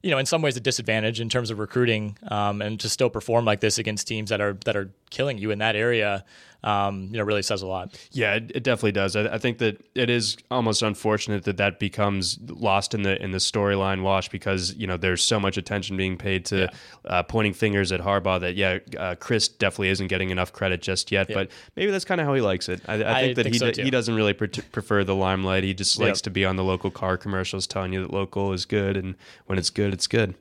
[SPEAKER 5] you know, in some ways a disadvantage in terms of recruiting, um, and to still perform like this against teams that are that are killing you in that area um, you know, really says a lot.
[SPEAKER 6] Yeah, it, it definitely does. I, I, think that it is almost unfortunate that that becomes lost in the in the storyline wash because you know there's so much attention being paid to yeah. uh, pointing fingers at Harbaugh that yeah, uh, Chryst definitely isn't getting enough credit just yet. Yeah. But maybe that's kind of how he likes it. I, I think that
[SPEAKER 5] think
[SPEAKER 6] he
[SPEAKER 5] so
[SPEAKER 6] d- he doesn't really pre- prefer the limelight. He just likes yep. to be on the local car commercials telling you that local is good, and when it's good, it's good.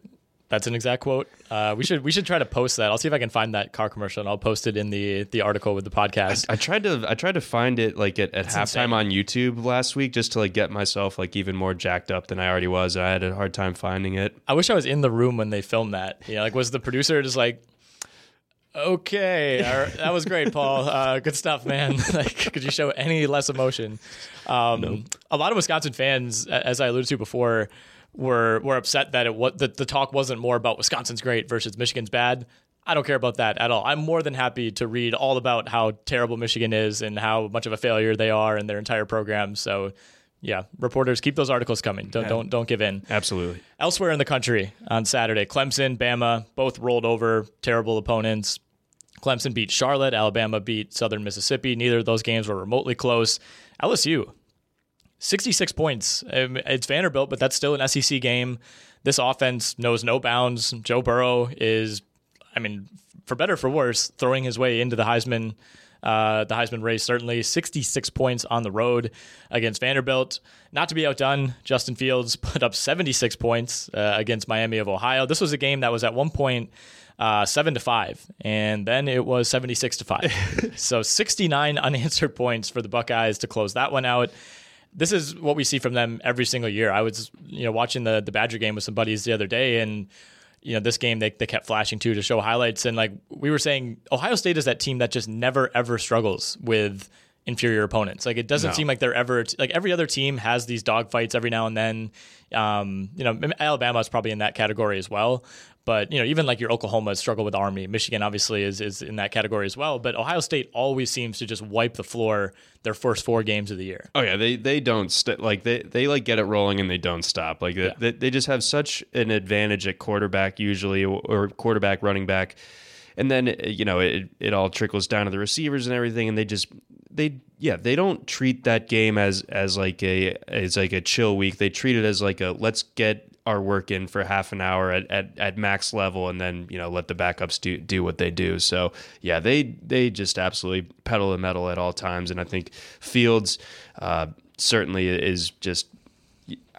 [SPEAKER 5] That's an exact quote. Uh, we should we should try to post that. I'll see if I can find that car commercial and I'll post it in the the article with the podcast.
[SPEAKER 6] I, I tried to I tried to find it like at, at halftime on YouTube last week just to like get myself like even more jacked up than I already was. I had a hard time finding it.
[SPEAKER 5] I wish I was in the room when they filmed that. You know, like was the producer just like Okay, that was great, (laughs) Paul. Uh, good stuff, man. (laughs) like, could you show any less emotion? Um, nope. A lot of Wisconsin fans, as I alluded to before, were were upset that it what the, the talk wasn't more about Wisconsin's great versus Michigan's bad. I don't care about that at all. I'm more than happy to read all about how terrible Michigan is and how much of a failure they are in their entire program. So, yeah, reporters keep those articles coming. Don't don't don't give in.
[SPEAKER 6] Absolutely.
[SPEAKER 5] Elsewhere in the country on Saturday, Clemson, Bama both rolled over terrible opponents. Clemson beat Charlotte, Alabama beat Southern Mississippi. Neither of those games were remotely close. LSU 66 points. Um, it's Vanderbilt, but that's still an SEC game. This offense knows no bounds. Joe Burrow is, I mean, for better for worse, throwing his way into the Heisman uh, the Heisman race, certainly 66 points on the road against Vanderbilt. Not to be outdone, Justin Fields (laughs) put up 76 points uh, against Miami of Ohio. This was a game that was at one point uh, seven to five, and then it was 76 to five. (laughs) so 69 unanswered points for the Buckeyes to close that one out this is what we see from them every single year. I was, you know, watching the the Badger game with some buddies the other day, and you know, this game they, they kept flashing to to show highlights, and like we were saying, Ohio State is that team that just never ever struggles with inferior opponents. Like it doesn't
[SPEAKER 6] No.
[SPEAKER 5] seem like they're ever like every other team has these dogfights every now and then. Um, you know, Alabama is probably in that category as well. But you know, even like your Oklahoma struggle with Army, Michigan obviously is is in that category as well. But Ohio State always seems to just wipe the floor their first four games of the year.
[SPEAKER 6] Oh yeah, they they don't st- like they they like get it rolling and they don't stop. Like
[SPEAKER 5] Yeah.
[SPEAKER 6] they, they just have such an advantage at quarterback usually or quarterback running back. And then you know it it all trickles down to the receivers and everything and they just they yeah, they don't treat that game as as like a as like a chill week. They treat it as like a let's get our work in for half an hour at, at, at max level and then you know let the backups do do what they do. So yeah they they just absolutely pedal the metal at all times. And i think fields uh, certainly is just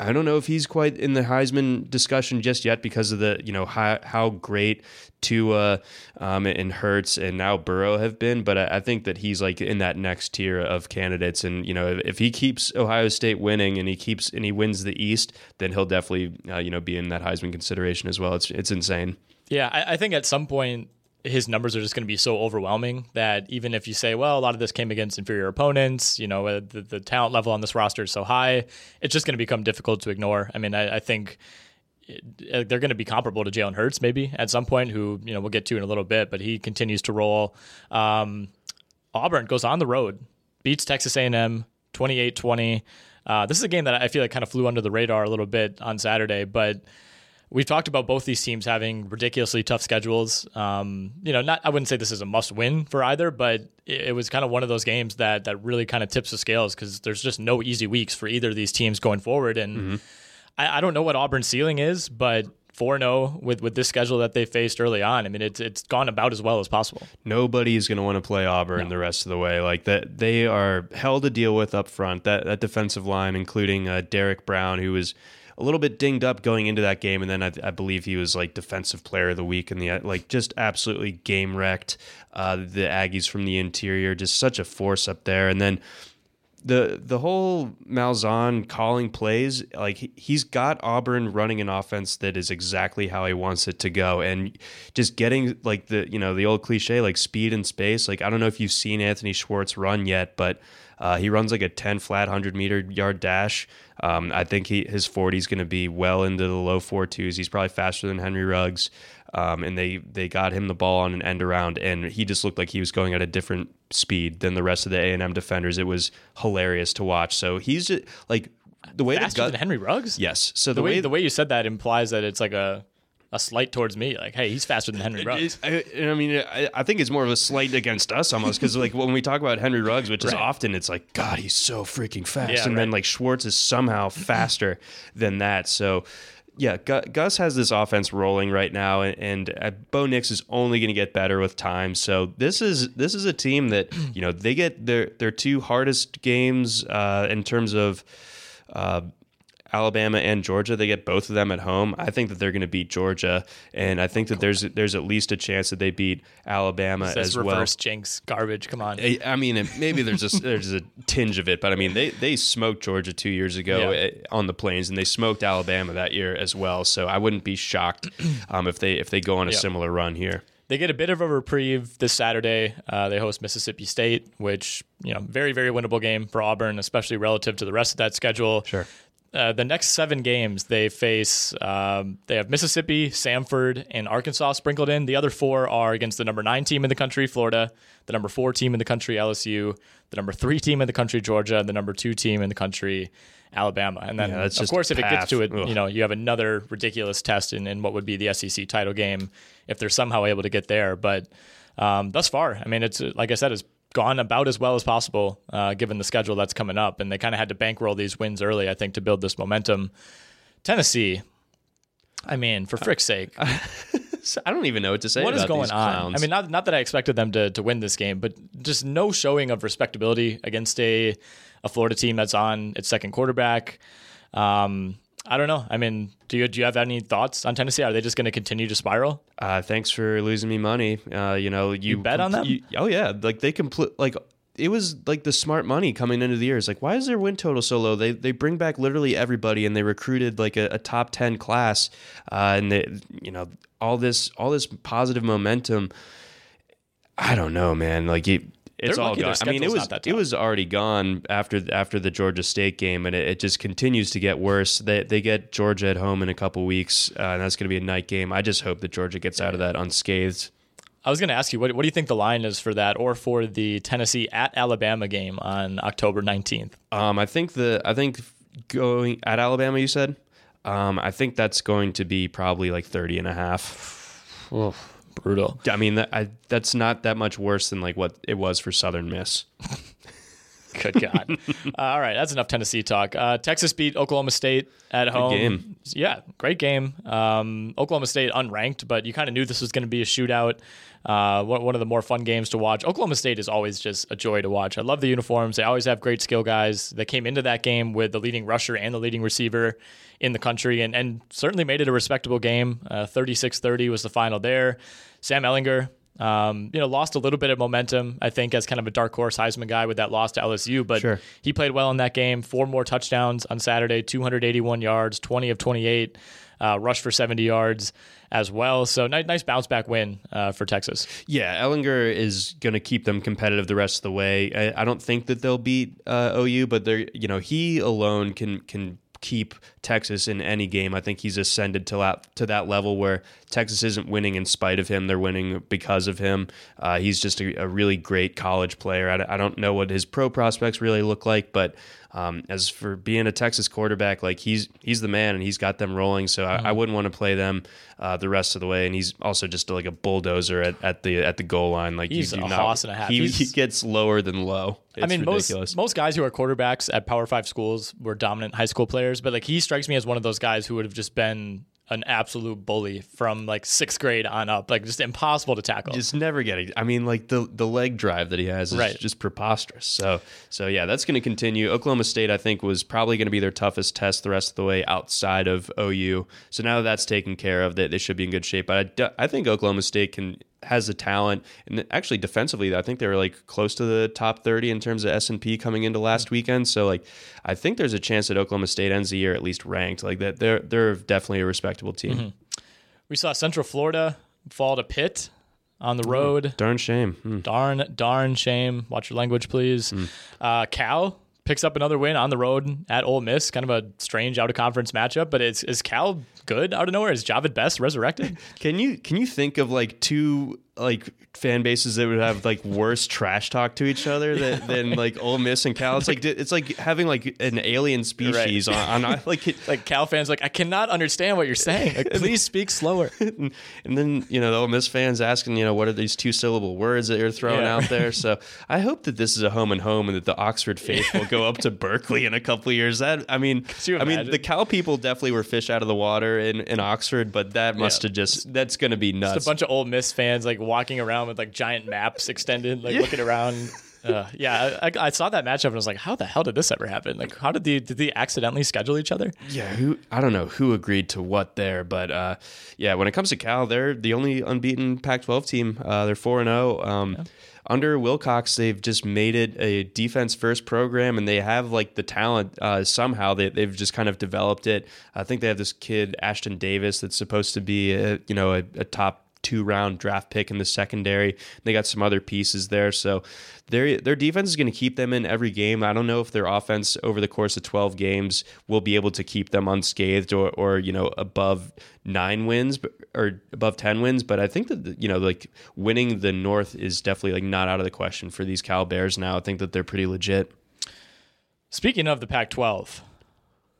[SPEAKER 6] I don't know if he's quite in the Heisman discussion just yet because of the you know how how great Tua um, and Hurts and now Burrow have been, but I, I think that he's like in that next tier of candidates. And you know if, if he keeps Ohio State winning and he keeps and he wins the East, then he'll definitely uh, you know be in that Heisman consideration as well. It's it's insane.
[SPEAKER 5] Yeah, I, I think at some point his numbers are just going to be so overwhelming that even if you say, well, a lot of this came against inferior opponents, you know, uh, the, the talent level on this roster is so high, it's just going to become difficult to ignore. I mean, I, I think uh, they're going to be comparable to Jalen Hurts maybe at some point, who you know we'll get to in a little bit, but he continues to roll. Um, Auburn goes on the road, beats Texas A&M 28-20. Uh, this is a game that I feel like kind of flew under the radar a little bit on Saturday, but we've talked about both these teams having ridiculously tough schedules. Um, you know, not I wouldn't say this is a must win for either, but it, it was kind of one of those games that that really kind of tips the scales because there's just no easy weeks for either of these teams going forward. And I, I don't know what Auburn's ceiling is, but. 4 0 with, with this schedule that they faced early on. I mean, it's it's gone about as well as possible.
[SPEAKER 6] Nobody is going to want to play Auburn the rest of the way. Like that, they are hell to deal with up front. That that defensive line, including uh, Derrick Brown, who was a little bit dinged up going into that game, and then I, I believe he was like defensive player of the week, and the like just absolutely game wrecked uh, the Aggies from the interior. Just such a force up there, and then the the whole Malzahn calling plays, like he- he's got Auburn running an offense that is exactly how he wants it to go, and just getting like the you know the old cliche like speed and space. Like I don't know if you've seen Anthony Schwartz run yet, but uh, he runs like a ten flat hundred meter yard dash. Um, I think he his forty is going to be well into the low four twos. He's probably faster than Henry Ruggs. Um, and they they got him the ball on an end around, and he just looked like he was going at a different speed than the rest of the A and M defenders. It was hilarious to watch. So he's just like the way
[SPEAKER 5] Faster
[SPEAKER 6] that
[SPEAKER 5] than Henry Ruggs?
[SPEAKER 6] Yes. So
[SPEAKER 5] The,
[SPEAKER 6] the,
[SPEAKER 5] way,
[SPEAKER 6] way
[SPEAKER 5] the way you said that implies that it's like a, a slight towards me. Like, hey, he's faster than Henry (laughs) Ruggs.
[SPEAKER 6] I, I mean, I, I think it's more of a slight against us almost because, like, when we talk about Henry Ruggs, which is often, it's like, God, he's so freaking fast,
[SPEAKER 5] Yeah,
[SPEAKER 6] and then like Schwartz is somehow (clears throat) faster than that. So, yeah, Gu- Gus has this offense rolling right now, and, and uh, Bo Nix is only going to get better with time. So this is this is a team that you know they get their their two hardest games uh, in terms of. Uh, Alabama and Georgia. They get both of them at home. I think that they're going to beat Georgia, and I think that there's there's at least a chance that they beat Alabama as well.
[SPEAKER 5] reverse jinx garbage. Come on.
[SPEAKER 6] I I mean, maybe there's a there's a tinge of it, but I mean, they they smoked Georgia two years ago
[SPEAKER 5] Yeah.
[SPEAKER 6] eh, on the plains, and they smoked Alabama that year as well. So I wouldn't be shocked (clears throat) um, if they if they go on a
[SPEAKER 5] Yeah.
[SPEAKER 6] similar run here.
[SPEAKER 5] They get a bit of a reprieve this Saturday. Uh, they host Mississippi State, which you know, very very winnable game for Auburn, especially relative to the rest of that schedule.
[SPEAKER 6] Sure.
[SPEAKER 5] Uh, the next seven games they face, um, they have Mississippi, Samford, and Arkansas sprinkled in. The other four are against the number nine team in the country, Florida, the number four team in the country, LSU, the number three team in the country, Georgia, and the number two team in the country, Alabama. And then,
[SPEAKER 6] Yeah,
[SPEAKER 5] of course, if it gets to it,
[SPEAKER 6] Ugh.
[SPEAKER 5] you know, you have another ridiculous test in, in what would be the SEC title game if they're somehow able to get there. But um, thus far, I mean, it's like I said, it's gone about as well as possible uh, given the schedule that's coming up. And they kind of had to bankroll these wins early, I think, to build this momentum. Tennessee, I mean, for frick's sake, (laughs)
[SPEAKER 6] I don't even know what to say.
[SPEAKER 5] What is going
[SPEAKER 6] these
[SPEAKER 5] on? I mean, not not that I expected them to to win this game, but just no showing of respectability against a a Florida team that's on its second quarterback. Um, I don't know. I mean, do you do you have any thoughts on Tennessee? Are they just going to continue to spiral?
[SPEAKER 6] uh, thanks for losing me money. Uh, you know, you,
[SPEAKER 5] bet on them?
[SPEAKER 6] you- oh yeah, like they complete like. It was like the smart money coming into the year. It's like, why is their win total so low? They they bring back literally everybody, and they recruited like a, a top ten class, uh, and they, you know, all this all this positive momentum. I don't know, man. Like it, it's all gone. I mean, it was
[SPEAKER 5] that
[SPEAKER 6] it was already gone after after the Georgia State game, and it, it just continues to get worse. They they get Georgia at home in a couple weeks, uh, and that's going to be a night game. I just hope that Georgia gets out of that unscathed.
[SPEAKER 5] I was going to ask you, what, what do you think the line is for that, or for the Tennessee at Alabama game on October nineteenth?
[SPEAKER 6] Um, I think the I think going at Alabama, you said. Um, I think that's going to be probably like 30 and a half.
[SPEAKER 5] Brutal.
[SPEAKER 6] I mean, that, I, that's not that much worse than like what it was for Southern Miss. (laughs)
[SPEAKER 5] Good God. (laughs) uh, all right, that's enough Tennessee talk. Uh, Texas beat Oklahoma State at home.
[SPEAKER 6] game.
[SPEAKER 5] Yeah, great game. Um, Oklahoma State unranked, but you kind of knew this was going to be a shootout. Uh, one, one of the more fun games to watch. Oklahoma State is always just a joy to watch. I love the uniforms. They always have great skill guys. They came into that game with the leading rusher and the leading receiver in the country and, and certainly made it a respectable game. 36 30 was the final there. Sam Ehlinger, um, you know, lost a little bit of momentum, I think, as kind of a dark horse Heisman guy with that loss to LSU, but
[SPEAKER 6] Sure.
[SPEAKER 5] he played well in that game. Four more touchdowns on Saturday, 281 yards, 20 of 28, uh, rushed for 70 yards as well. So nice, nice bounce back win uh, for Texas.
[SPEAKER 6] Yeah, Ehlinger is going to keep them competitive the rest of the way. I, I don't think that they'll beat uh, OU, but they're you know he alone can can keep Texas in any game. I think he's ascended to that to that level where Texas isn't winning in spite of him; they're winning because of him. Uh, he's just a, a really great college player. I, I don't know what his pro prospects really look like, but um, as for being a Texas quarterback, like he's he's the man and he's got them rolling. So I, I wouldn't want to play them uh, the rest of the way. And he's also just like a bulldozer at, at the at the goal line. Like
[SPEAKER 5] He's
[SPEAKER 6] you
[SPEAKER 5] a
[SPEAKER 6] not,
[SPEAKER 5] hoss and a half.
[SPEAKER 6] He, he gets lower than low. It's
[SPEAKER 5] I mean,
[SPEAKER 6] ridiculous.
[SPEAKER 5] most most guys who are quarterbacks at Power Five schools were dominant high school players, but like he strikes me as one of those guys who would have just been an absolute bully from like sixth grade on up, like just impossible to tackle.
[SPEAKER 6] just never getting. I mean, like the the leg drive that he has is
[SPEAKER 5] Right.
[SPEAKER 6] just preposterous. So so yeah, that's going to continue. Oklahoma State, I think, was probably going to be their toughest test the rest of the way outside of OU. So now that that's taken care of, they, they should be in good shape. But I think Oklahoma State can has the talent and actually defensively i think they were like close to the top 30 in terms of s&p coming into last weekend so like i think there's a chance that oklahoma state ends the year at least ranked like that they're they're definitely a respectable team
[SPEAKER 5] we saw Central Florida fall to Pitt on the road.
[SPEAKER 6] darn shame Hmm.
[SPEAKER 5] Darn, darn shame. Watch your language, please. Uh, Cal picks up another win on the road at Ole Miss. Kind of a strange out of conference matchup, but is is Cal good out of nowhere? Is Jahvid Best resurrected? (laughs)
[SPEAKER 6] Can you can you think of like two like fan bases that would have like worse trash talk to each other than, than like Ole Miss and Cal? It's like it's like having like an alien species on, on like it, (laughs)
[SPEAKER 5] like Cal fans, like I cannot understand what you're saying. Like, (laughs) please speak slower. (laughs)
[SPEAKER 6] and, and then you know the Ole Miss fans asking you know what are these two syllable words that you're throwing
[SPEAKER 5] Yeah.
[SPEAKER 6] out there? So I hope that this is a home and home and that the Oxford faith will go up to Berkeley in a couple of years. That I mean, I mean the Cal people definitely were fish out of the water in, in Oxford, but that must
[SPEAKER 5] Yeah.
[SPEAKER 6] have just that's going to be nuts.
[SPEAKER 5] Just a bunch of Ole Miss fans like walking around with like giant maps extended, like looking around. Uh, yeah, I, I saw that matchup and I was like, how the hell did this ever happen? Like, how did they did they accidentally schedule each other?
[SPEAKER 6] Yeah, who I don't know who agreed to what there, but uh, yeah, when it comes to Cal, they're the only unbeaten Pac-12 team. Uh, they're four and zero. Um, Under Wilcox, they've just made it a defense-first program, and they have like the talent. Uh, somehow, they, they've just kind of developed it. I think they have this kid Ashtyn Davis that's supposed to be, a, you know, a, a top two round draft pick in the secondary. They got some other pieces there. So their their defense is going to keep them in every game. I don't know if their offense over the course of 12 games will be able to keep them unscathed or or you know above 9 wins or above 10 wins, but I think that you know like winning the North is definitely like not out of the question for these Cal Bears now. I think that they're pretty legit.
[SPEAKER 5] Speaking of the Pac-12,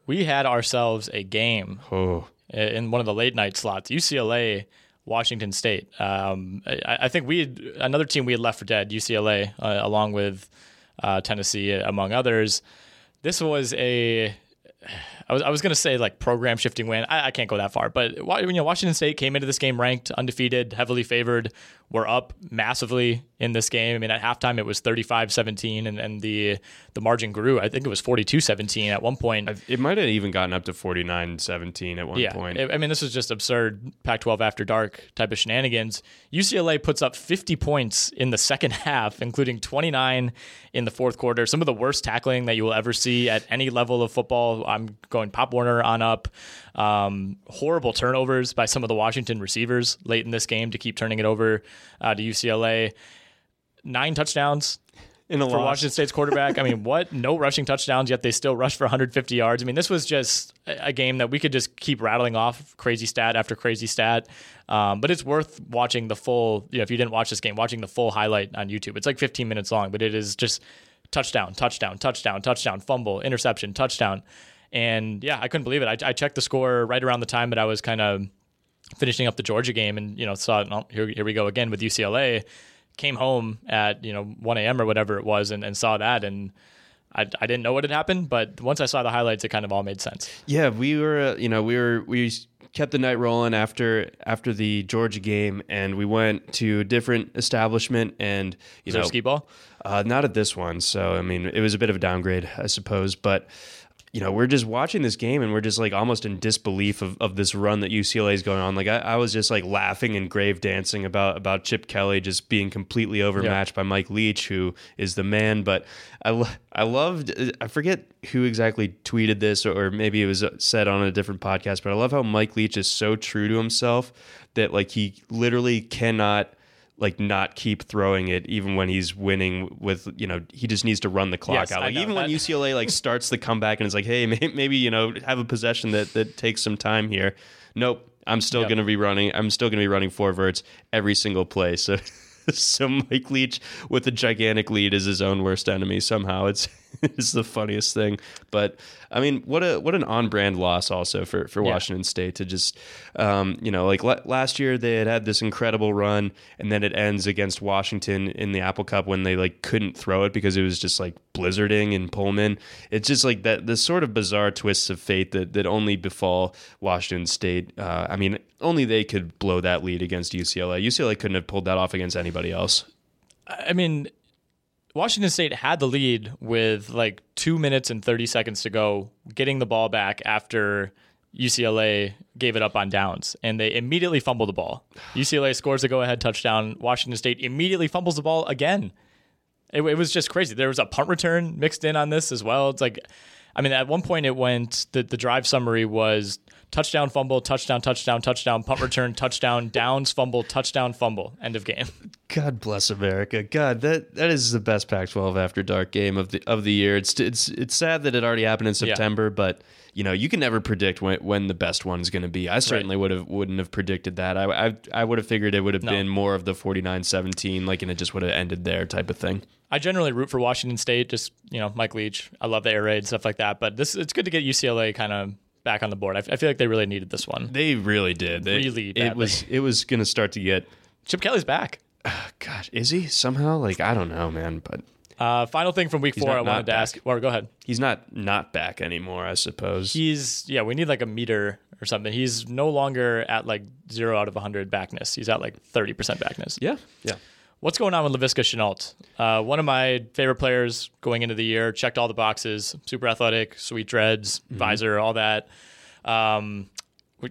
[SPEAKER 5] we had ourselves a game
[SPEAKER 6] Oh.
[SPEAKER 5] in one of the late night slots. UCLA, Washington State. Um, I, I think we had, another team we had left for dead. UCLA, uh, along with uh, Tennessee, among others. This was a I was I was gonna say like program shifting win. I, I can't go that far, but you know Washington State came into this game ranked, undefeated, heavily favored. We're up massively in this game. I mean, at halftime it was 35-17, and, and the the margin grew. I think it was 42-17 at one point.
[SPEAKER 6] It might have even gotten up to 49-17 at one
[SPEAKER 5] yeah,
[SPEAKER 6] point.
[SPEAKER 5] I mean, this was just absurd Pac-12 after dark type of shenanigans. UCLA puts up 50 points in the second (laughs) half, including 29 in the fourth quarter. Some of the worst tackling that you will ever see at any level of football. I'm going Pop Warner on up. Um, horrible turnovers by some of the Washington receivers late in this game to keep turning it over uh, to UCLA. Nine touchdowns
[SPEAKER 6] in a
[SPEAKER 5] for
[SPEAKER 6] loss.
[SPEAKER 5] Washington State's quarterback. I mean, (laughs) what? No rushing touchdowns, yet they still rushed for 150 yards. I mean, this was just a game that we could just keep rattling off crazy stat after crazy stat. Um, but it's worth watching the full, you know, if you didn't watch this game, watching the full highlight on YouTube. It's like 15 minutes long, but it is just touchdown, touchdown, touchdown, touchdown, fumble, interception, touchdown. And yeah, I couldn't believe it. I, I checked the score right around the time that I was kind of finishing up the Georgia game and, you know, saw, oh, here, here we go again with UCLA came home at you know 1 a.m. or whatever it was and, and saw that and I, I didn't know what had happened but once I saw the highlights it kind of all made sense
[SPEAKER 6] yeah we were uh, you know we were we kept the night rolling after after the Georgia game and we went to a different establishment and you know
[SPEAKER 5] skee ball
[SPEAKER 6] uh, not at this one so I mean it was a bit of a downgrade I suppose but you know, we're just watching this game and we're just like almost in disbelief of, of this run that UCLA is going on. Like I, I was just like laughing and grave dancing about about Chip Kelly just being completely overmatched yeah. by Mike Leach, who is the man. But I I loved I forget who exactly tweeted this or maybe it was said on a different podcast, but I love how Mike Leach is so true to himself that like he literally cannot like not keep throwing it even when he's winning with you know he just needs to run the clock
[SPEAKER 5] yes,
[SPEAKER 6] out. Like even
[SPEAKER 5] that...
[SPEAKER 6] when UCLA like (laughs) starts the comeback and it's like hey maybe you know have a possession that that takes some time here. Nope. I'm still yep. going to be running I'm still going to be running four verts every single play. So (laughs) so Mike Leach with a gigantic lead is his own worst enemy somehow. It's (laughs) it's the funniest thing. But I mean what a what an on brand loss also for for
[SPEAKER 5] Yeah.
[SPEAKER 6] Washington State to just um, you know like la- last year they had had this incredible run and then it ends against Washington in the Apple Cup when they like couldn't throw it because it was just like blizzarding in Pullman. It's just like that the sort of bizarre twists of fate that that only befall Washington State. Uh, I mean only they could blow that lead against UCLA UCLA couldn't have pulled that off against anybody else.
[SPEAKER 5] I mean Washington State had the lead with like two minutes and 30 seconds to go, getting the ball back after UCLA gave it up on downs, and they immediately fumbled the ball. UCLA scores a go ahead touchdown. Washington State immediately fumbles the ball again. It, it, was just crazy. There was a punt return mixed in on this as well. It's like, I mean, at one point it went, the, the drive summary was touchdown, fumble, touchdown, touchdown, touchdown, punt return, touchdown, downs, fumble, touchdown, fumble, end of game. (laughs)
[SPEAKER 6] God bless America. God, that that is the best Pac-12 after dark game of the of the year. It's it's it's sad that it already happened in September, yeah. but you know you can never predict when when the best one's going to be. I certainly right. would have wouldn't have predicted that. I I, I would have figured it would have no. been more of the 49-17, like and it just would have ended there type of thing.
[SPEAKER 5] I generally root for Washington State, just you know Mike Leach. I love the air raid stuff like that, but this it's good to get UCLA kind of back on the board. I, I, feel like they really needed this one.
[SPEAKER 6] They really did. They,
[SPEAKER 5] really, badly.
[SPEAKER 6] it was it was going to start to get.
[SPEAKER 5] Chip Kelly's back.
[SPEAKER 6] God, is he somehow? Like I don't know, man. But
[SPEAKER 5] uh, final thing from week
[SPEAKER 6] He's
[SPEAKER 5] four,
[SPEAKER 6] not
[SPEAKER 5] I wanted
[SPEAKER 6] not
[SPEAKER 5] to
[SPEAKER 6] back.
[SPEAKER 5] ask. Or go ahead.
[SPEAKER 6] he's not not back anymore. I suppose.
[SPEAKER 5] He's yeah. We need like a meter or something. He's no longer at like zero out of hundred backness. He's at like thirty percent backness.
[SPEAKER 6] yeah, yeah.
[SPEAKER 5] What's going on with Laviska Shenault? Uh, one of my favorite players going into the year. Checked all the boxes. Super athletic, sweet dreads, visor, all that. Um,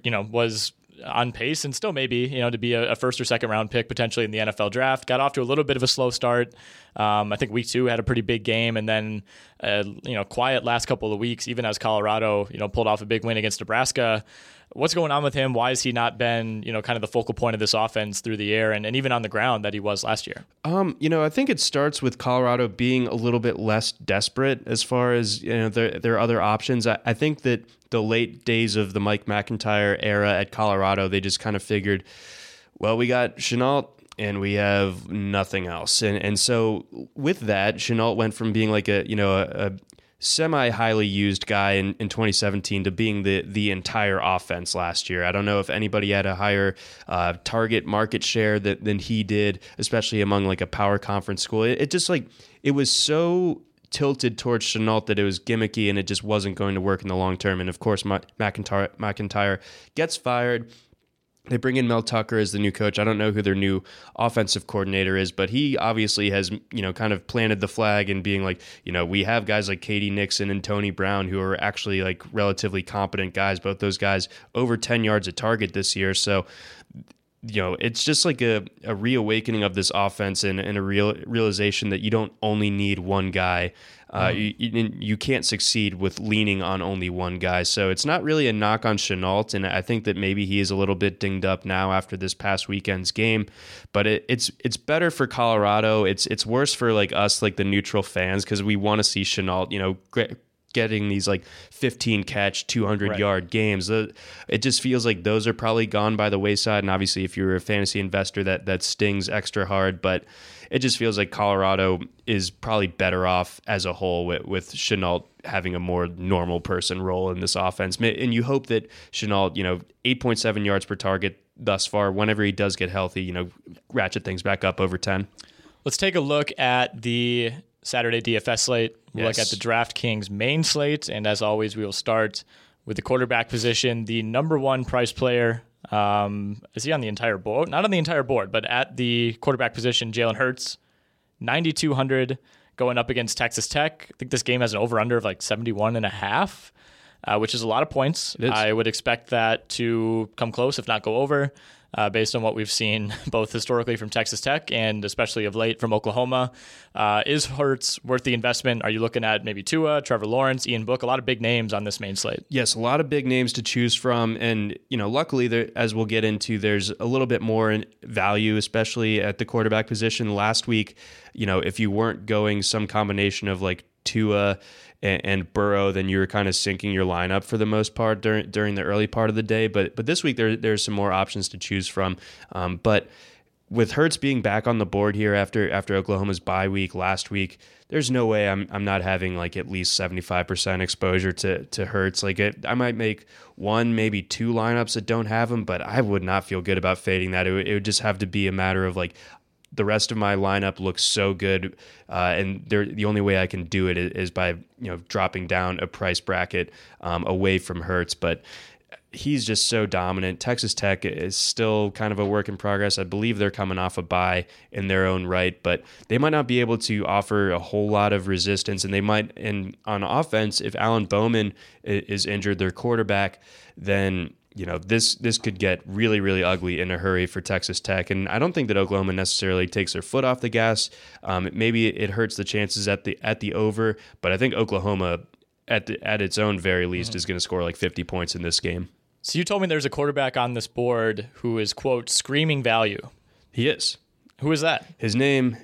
[SPEAKER 5] you know, was on pace and still maybe you know to be a, a, first or second round pick potentially in the NFL draft. Got off to a little bit of a slow start. Um, I think week two had a pretty big game, and then uh, you know quiet last couple of weeks. Even as Colorado you know pulled off a big win against Nebraska. What's going on with him? Why has he not been, you know, kind of the focal point of this offense through the air and, and even on the ground that he was last year?
[SPEAKER 6] Um, you know, I think it starts with Colorado being a little bit less desperate as far as you know their their other options. I, I think that the late days of the Mike MacIntyre era at Colorado, they just kind of figured, well, we got Shenault and we have nothing else. And and so with that, Shenault went from being like a you know a, a semi highly used guy in, in 2017 to being the the entire offense last year. I don't know if anybody had a higher uh, target market share that, than he did, especially among like a power conference school. It, it just like it was so tilted towards Shenault that it was gimmicky and it just wasn't going to work in the long term. And of course, McIntyre, MacIntyre gets fired. They bring in Mel Tucker as the new coach. I don't know who their new offensive coordinator is, but he obviously has, you know, kind of planted the flag and being like, you know, we have guys like K.D. Nixon and Tony Brown who are actually like relatively competent guys. Both those guys over 10 yards at target this year. So you know, it's just like a, a reawakening of this offense and, and a real realization that you don't only need one guy. Uh, mm. you, you, can't succeed with leaning on only one guy. So it's not really a knock on Shenault, and I think that maybe he is a little bit dinged up now after this past weekend's game. But it, it's it's better for Colorado. It's it's worse for like us, like the neutral fans, because we want to see Shenault, you know, getting these like 15 catch 200 right. yard games. Uh, it just feels like those are probably gone by the wayside. And obviously if you're a fantasy investor that that stings extra hard. But it just feels like Colorado is probably better off as a whole with, with Shenault having a more normal person role in this offense. And you hope that Shenault you know 8.7 yards per target thus far whenever he does get healthy you know ratchet things back up over 10
[SPEAKER 5] Let's take a look at the Saturday DFS slate. We'll yes. look at the DraftKings main slate. And as always, we will start with the quarterback position. The number one price player um, is he on the entire board? Not on the entire board, but at the quarterback position, Jalen Hurts, 9,200 going up against Texas Tech. I think this game has an over under of like 71 and a half. Uh, which is a lot of points. I would expect that to come close, if not go over uh, based on what we've seen (laughs) both historically from Texas Tech and especially of late from Oklahoma. Uh, is Hurts worth the investment? Are you looking at maybe Tua, Trevor Lawrence, Ian Book? A lot of big names on this main slate.
[SPEAKER 6] Yes, a lot of big names to choose from, and you know, luckily, there, as we'll get into, there's a little bit more value, especially at the quarterback position. Last week, you know, if you weren't going some combination of like Tua and, and Burrow, then you were kind of sinking your lineup for the most part during during the early part of the day. But but this week there there's some more options to choose from. Um, but with Hurts being back on the board here after after Oklahoma's bye week last week, there's no way I'm I'm not having like at least 75% exposure to to Hurts. Like it, I might make one, maybe two lineups that don't have him, but I would not feel good about fading that. It it would just have to be a matter of like the rest of my lineup looks so good, uh, and the only way I can do it is by you know dropping down a price bracket um, away from Hurts, But he's just so dominant. Texas Tech is still kind of a work in progress. I believe they're coming off a bye in their own right, but they might not be able to offer a whole lot of resistance. And they might, and on offense, if Alan Bowman is injured, their quarterback, then you know this this could get really really ugly in a hurry for Texas Tech, and I don't think that Oklahoma necessarily takes their foot off the gas. Um, maybe it hurts the chances at the at the over, but I think Oklahoma at the, at its own very least mm-hmm. is going to score like 50 points in this game.
[SPEAKER 5] So you told me there's a quarterback on this board who is quote screaming value.
[SPEAKER 6] He is.
[SPEAKER 5] Who is that?
[SPEAKER 6] His name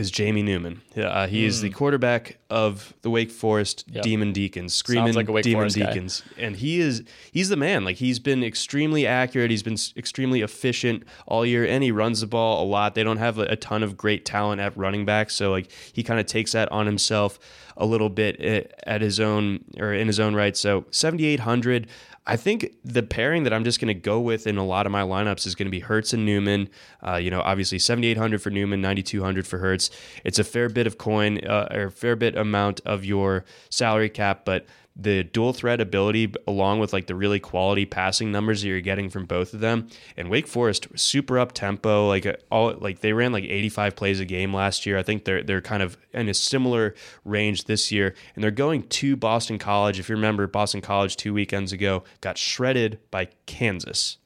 [SPEAKER 6] is Jamie Newman. Uh, he mm. is the hmm. quarterback of the Wake Forest yep. Demon Deacons, screaming like Demon Forest Deacons, guy. and he is he's the man. Like he's been extremely accurate. He's been extremely efficient all year, and he runs the ball a lot. They don't have a, a ton of great talent at running back, so like he kind of takes that on himself a little bit eh, at his own or in his own right. So seventy eight hundred. I think the pairing that I'm just going to go with in a lot of my lineups is going to be Hurts and Newman. Uh, you know, obviously 7,800 for Newman, 9,200 for Hurts. It's a fair bit of coin uh, or a fair bit amount of your salary cap, but the dual threat ability along with like the really quality passing numbers that you're getting from both of them and Wake Forest super up tempo like uh, all like they ran like 85 plays a game last year I think they're they're kind of in a similar range this year and they're going to Boston College if you remember Boston College 2 weekends ago got shredded by Kansas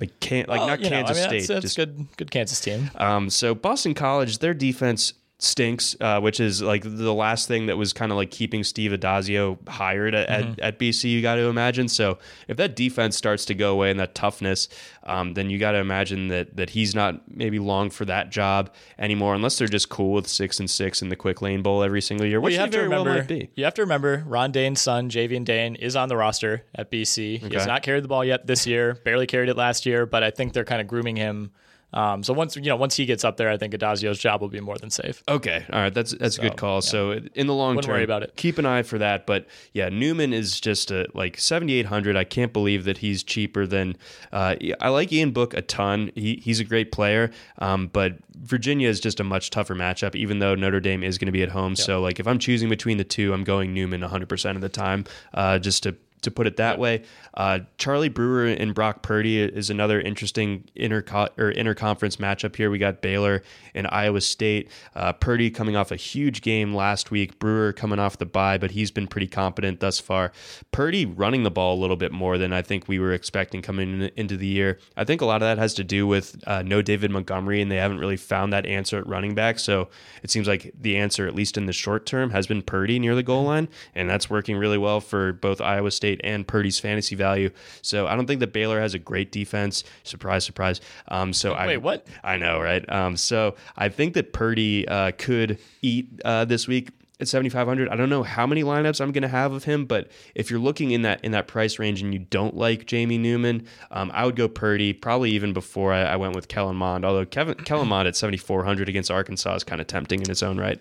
[SPEAKER 6] like can like well, not Kansas know, I mean, State.
[SPEAKER 5] That's, that's just good, good Kansas team.
[SPEAKER 6] Um, so Boston College, their defense stinks, uh, which is like the last thing that was kind of like keeping Steve Addazio hired at, mm-hmm. at, at, BC, you got to imagine. So if that defense starts to go away and that toughness, um, then you got to imagine that that he's not maybe long for that job anymore, unless they're just cool with six and six in the quick lane bowl every single year. Well, you have to remember, well
[SPEAKER 5] You have to remember, Ron Dayne's son, Javian Dane, is on the roster at BC. Okay. He has not carried the ball yet this year, barely carried it last year, but I think they're kind of grooming him Um, so once you know once he gets up there, I think Addazio's job will be more than safe.
[SPEAKER 6] Okay, all right, that's that's
[SPEAKER 5] So,
[SPEAKER 6] a good call.
[SPEAKER 5] yeah.
[SPEAKER 6] So in the long
[SPEAKER 5] Wouldn't
[SPEAKER 6] term,
[SPEAKER 5] worry about it.
[SPEAKER 6] keep an eye for that. But yeah, Newman is just a, like seventy eight hundred. I can't believe that he's cheaper than. Uh, I like Ian Book a ton. He he's a great player, um, but Virginia is just a much tougher matchup. Even though Notre Dame is going to be at home, so like if I'm choosing between the two, I'm going Newman one hundred percent of the time. Uh, just to to put it that way. Uh, Charlie Brewer and Brock Purdy is another interesting interco- or interconference matchup here. We got Baylor and Iowa State. Uh, Purdy coming off a huge game last week. Brewer coming off the bye, but he's been pretty competent thus far. Purdy running the ball a little bit more than I think we were expecting coming in, into the year. I think a lot of that has to do with uh, no David Montgomery, and they haven't really found that answer at running back. So it seems like the answer, at least in the short term, has been Purdy near the goal line, and that's working really well for both Iowa State and Purdy's fantasy value. So I don't think that Baylor has a great defense. Surprise, surprise. Um, so I
[SPEAKER 5] Wait, what?
[SPEAKER 6] I know, right? Um, so I think that Purdy uh, could eat uh, this week at 7500 I don't know how many lineups I'm going to have of him, but if you're looking in that in that price range and you don't like Jamie Newman, um, I would go Purdy probably even before I, I went with Kellen Mond. Although Kevin Kellen Mond at 7400 against Arkansas is kind of tempting in its own right.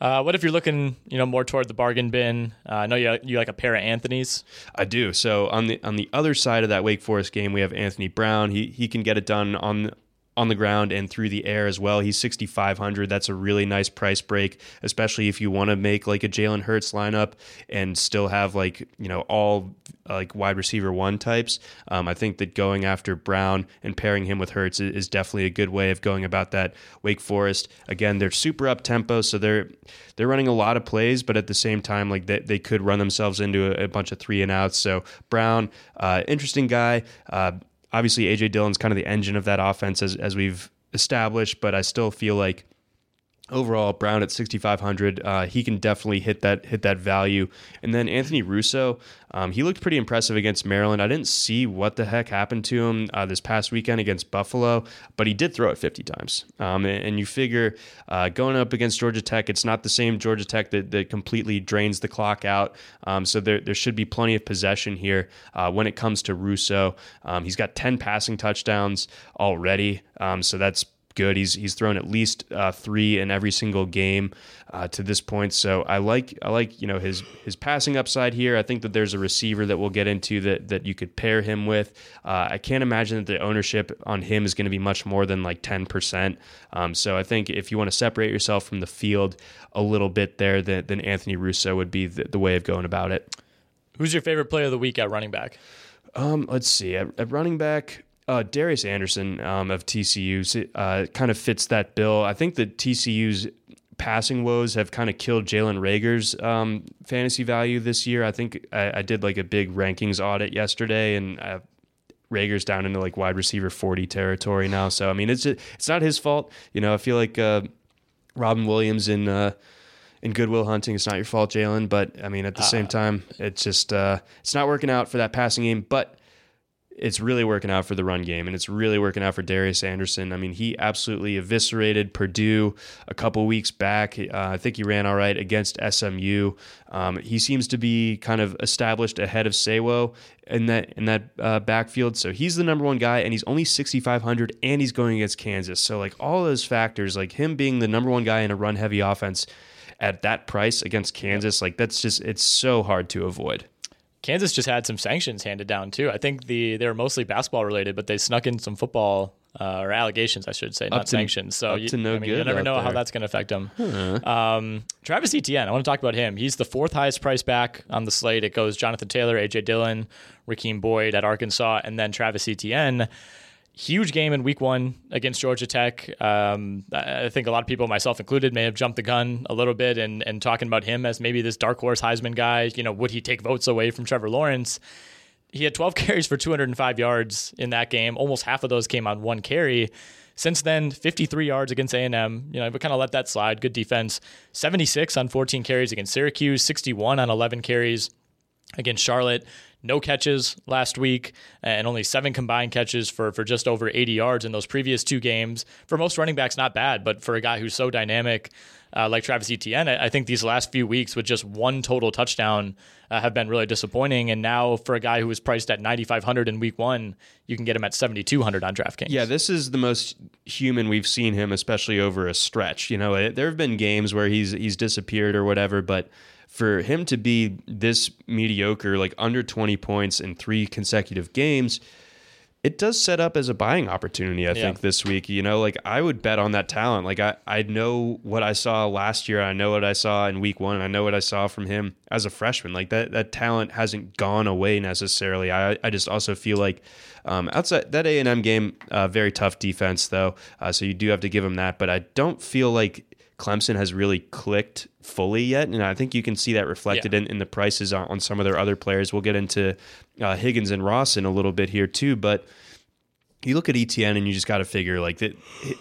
[SPEAKER 5] Uh, what if you're looking, you know, more toward the bargain bin? Uh, I know you you like a pair of Anthony's.
[SPEAKER 6] I do. So on the on the other side of that Wake Forest game, we have Anthony Brown. He he can get it done on on the ground and through the air as well. He's 6500. That's a really nice price break, especially if you want to make like a Jalen Hurts lineup and still have like, you know, all like wide receiver one types. Um, I think that going after Brown and pairing him with Hurts is, definitely a good way of going about that. Wake Forest, again, they're super up tempo, so they're they're running a lot of plays, but at the same time, like they, they could run themselves into a, a bunch of three and outs. So Brown, uh, interesting guy. Uh, obviously, AJ Dillon's kind of the engine of that offense as as we've established, but I still feel like overall Brown at 6500 uh, he can definitely hit that hit that value. And then Anthony Russo um, he looked pretty impressive against Maryland. I didn't see what the heck happened to him uh, this past weekend against Buffalo but he did throw it 50 times. Um, and, and you figure uh, going up against Georgia Tech it's not the same Georgia Tech that, that completely drains the clock out. Um, so there, there should be plenty of possession here uh, when it comes to Russo. Um, he's got 10 passing touchdowns already. Um, so that's good. He's he's thrown at least uh, three in every single game uh, to this point. So I like I like you know his his passing upside here. I think that there's a receiver that we'll get into that that you could pair him with. Uh, I can't imagine that the ownership on him is going to be much more than like ten percent. Um, so I think if you want to separate yourself from the field a little bit there, then, then Anthony Russo would be the, the way of going about it.
[SPEAKER 5] Who's your favorite player of the week at running back?
[SPEAKER 6] Um, let's see at, at running back. Uh, Darius Anderson um, of TCU uh, kind of fits that bill. I think that TCU's passing woes have kind of killed Jalen Reagor's um, fantasy value this year. I think I, I, did like a big rankings audit yesterday, and uh, Rager's down into like wide receiver forty territory now. So I mean, it's it's not his fault. You know, I feel like uh, Robin Williams in uh, in Good Will Hunting. It's not your fault, Jalen. But I mean, at the same time, it's just uh, it's not working out for that passing game. But it's really working out for the run game, and it's really working out for Darius Anderson. I mean, he absolutely eviscerated Purdue a couple weeks back. Uh, I think he ran all right against SMU. Um, he seems to be kind of established ahead of Sewo in that in that uh, backfield. So he's the number one guy, and he's only 6,500, and he's going against Kansas. So like all those factors, like him being the number one guy in a run heavy offense at that price against Kansas, like that's just it's so hard to avoid.
[SPEAKER 5] Kansas just had some sanctions handed down too. I think the they were mostly basketball related, but they snuck in some football uh, or allegations, I should say,
[SPEAKER 6] Up
[SPEAKER 5] not
[SPEAKER 6] to-
[SPEAKER 5] sanctions. So
[SPEAKER 6] up
[SPEAKER 5] you,
[SPEAKER 6] to no
[SPEAKER 5] I mean,
[SPEAKER 6] good
[SPEAKER 5] you never know how that's going to affect them. Um, Travis Etienne, I want to talk about him. He's the fourth highest price back on the slate. It goes Jonathan Taylor, AJ Dillon, Rakeem Boyd at Arkansas, and then Travis Etienne. Huge game in week one against Georgia Tech. Um, I think a lot of people, myself included, may have jumped the gun a little bit and, and talking about him as maybe this dark horse Heisman guy. You know, would he take votes away from Trevor Lawrence? He had 12 (laughs) carries for 205 yards in that game. Almost half of those came on one carry. Since then, 53 yards against A&M. You know, but kind of let that slide. Good defense. 76 on 14 carries against Syracuse. 61 on 11 carries against Charlotte. No catches last week and only seven combined catches for, for just over 80 yards in those previous two games. For most running backs, not bad, but for a guy who's so dynamic uh, like Travis Etienne, I, I, think these last few weeks with just one total touchdown uh, have been really disappointing. And now for a guy who was priced at 9,500 in week one, you can get him at 7,200 on DraftKings.
[SPEAKER 6] Yeah, this is the most human we've seen him, especially over a stretch. You know, it, there have been games where he's he's disappeared or whatever, but for him to be this mediocre, like under 20 points in three consecutive games, it does set up as a buying opportunity, I yeah. think, this week. You know, like I would bet on that talent. Like I, I know what I saw last year. I know what I saw in week one. I know what I saw from him as a freshman. Like that, that talent hasn't gone away necessarily. I, I just also feel like um, outside that A and M game, uh, very tough defense though. Uh, so you do have to give him that. But I don't feel like Clemson has really clicked fully yet. And I think you can see that reflected yeah. in, in the prices on, on, some of their other players. We'll get into uh, Higgins and Ross in a little bit here too. But you look at ETN and you just got to figure like the,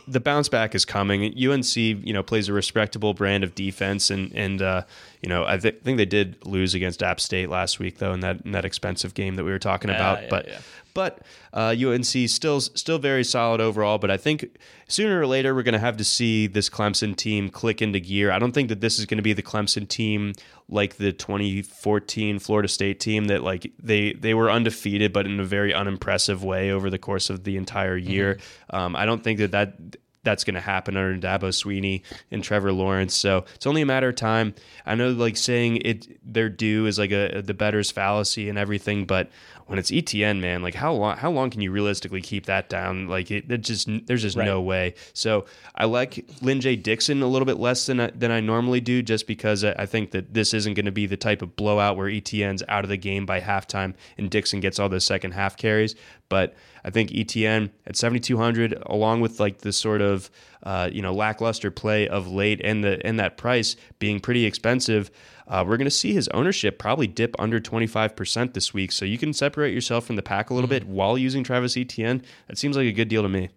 [SPEAKER 6] the bounce back is coming. UNC, you know, plays a respectable brand of defense. And, and uh, you know, I th- think they did lose against App State last week, though, in that, in that expensive game that we were talking about. Yeah, but yeah. But uh, UNC still still very solid overall. But I think sooner or later we're going to have to see this Clemson team click into gear. I don't think that this is going to be the Clemson team like the 2014 Florida State team that like they they were undefeated but in a very unimpressive way over the course of the entire year. Mm-hmm. Um, I don't think that that that's going to happen under Dabo Swinney and Trevor Lawrence. So it's only a matter of time. I know, like saying it, their due is like a the better's fallacy and everything, but when it's ETN, man, like how long how long can you realistically keep that down? Like it, it just there's just right. no way. So I like Lyn-J Dixon a little bit less than I, than I normally do, just because I think that this isn't going to be the type of blowout where ETN's out of the game by halftime and Dixon gets all the second half carries. But I think ETN at 7,200, along with like the sort of uh, you know lackluster play of late and the and that price being pretty expensive uh, we're going to see his ownership probably dip under 25% this week. So you can separate yourself from the pack a little mm-hmm. bit while using Travis Etienne. That seems like a good deal to me.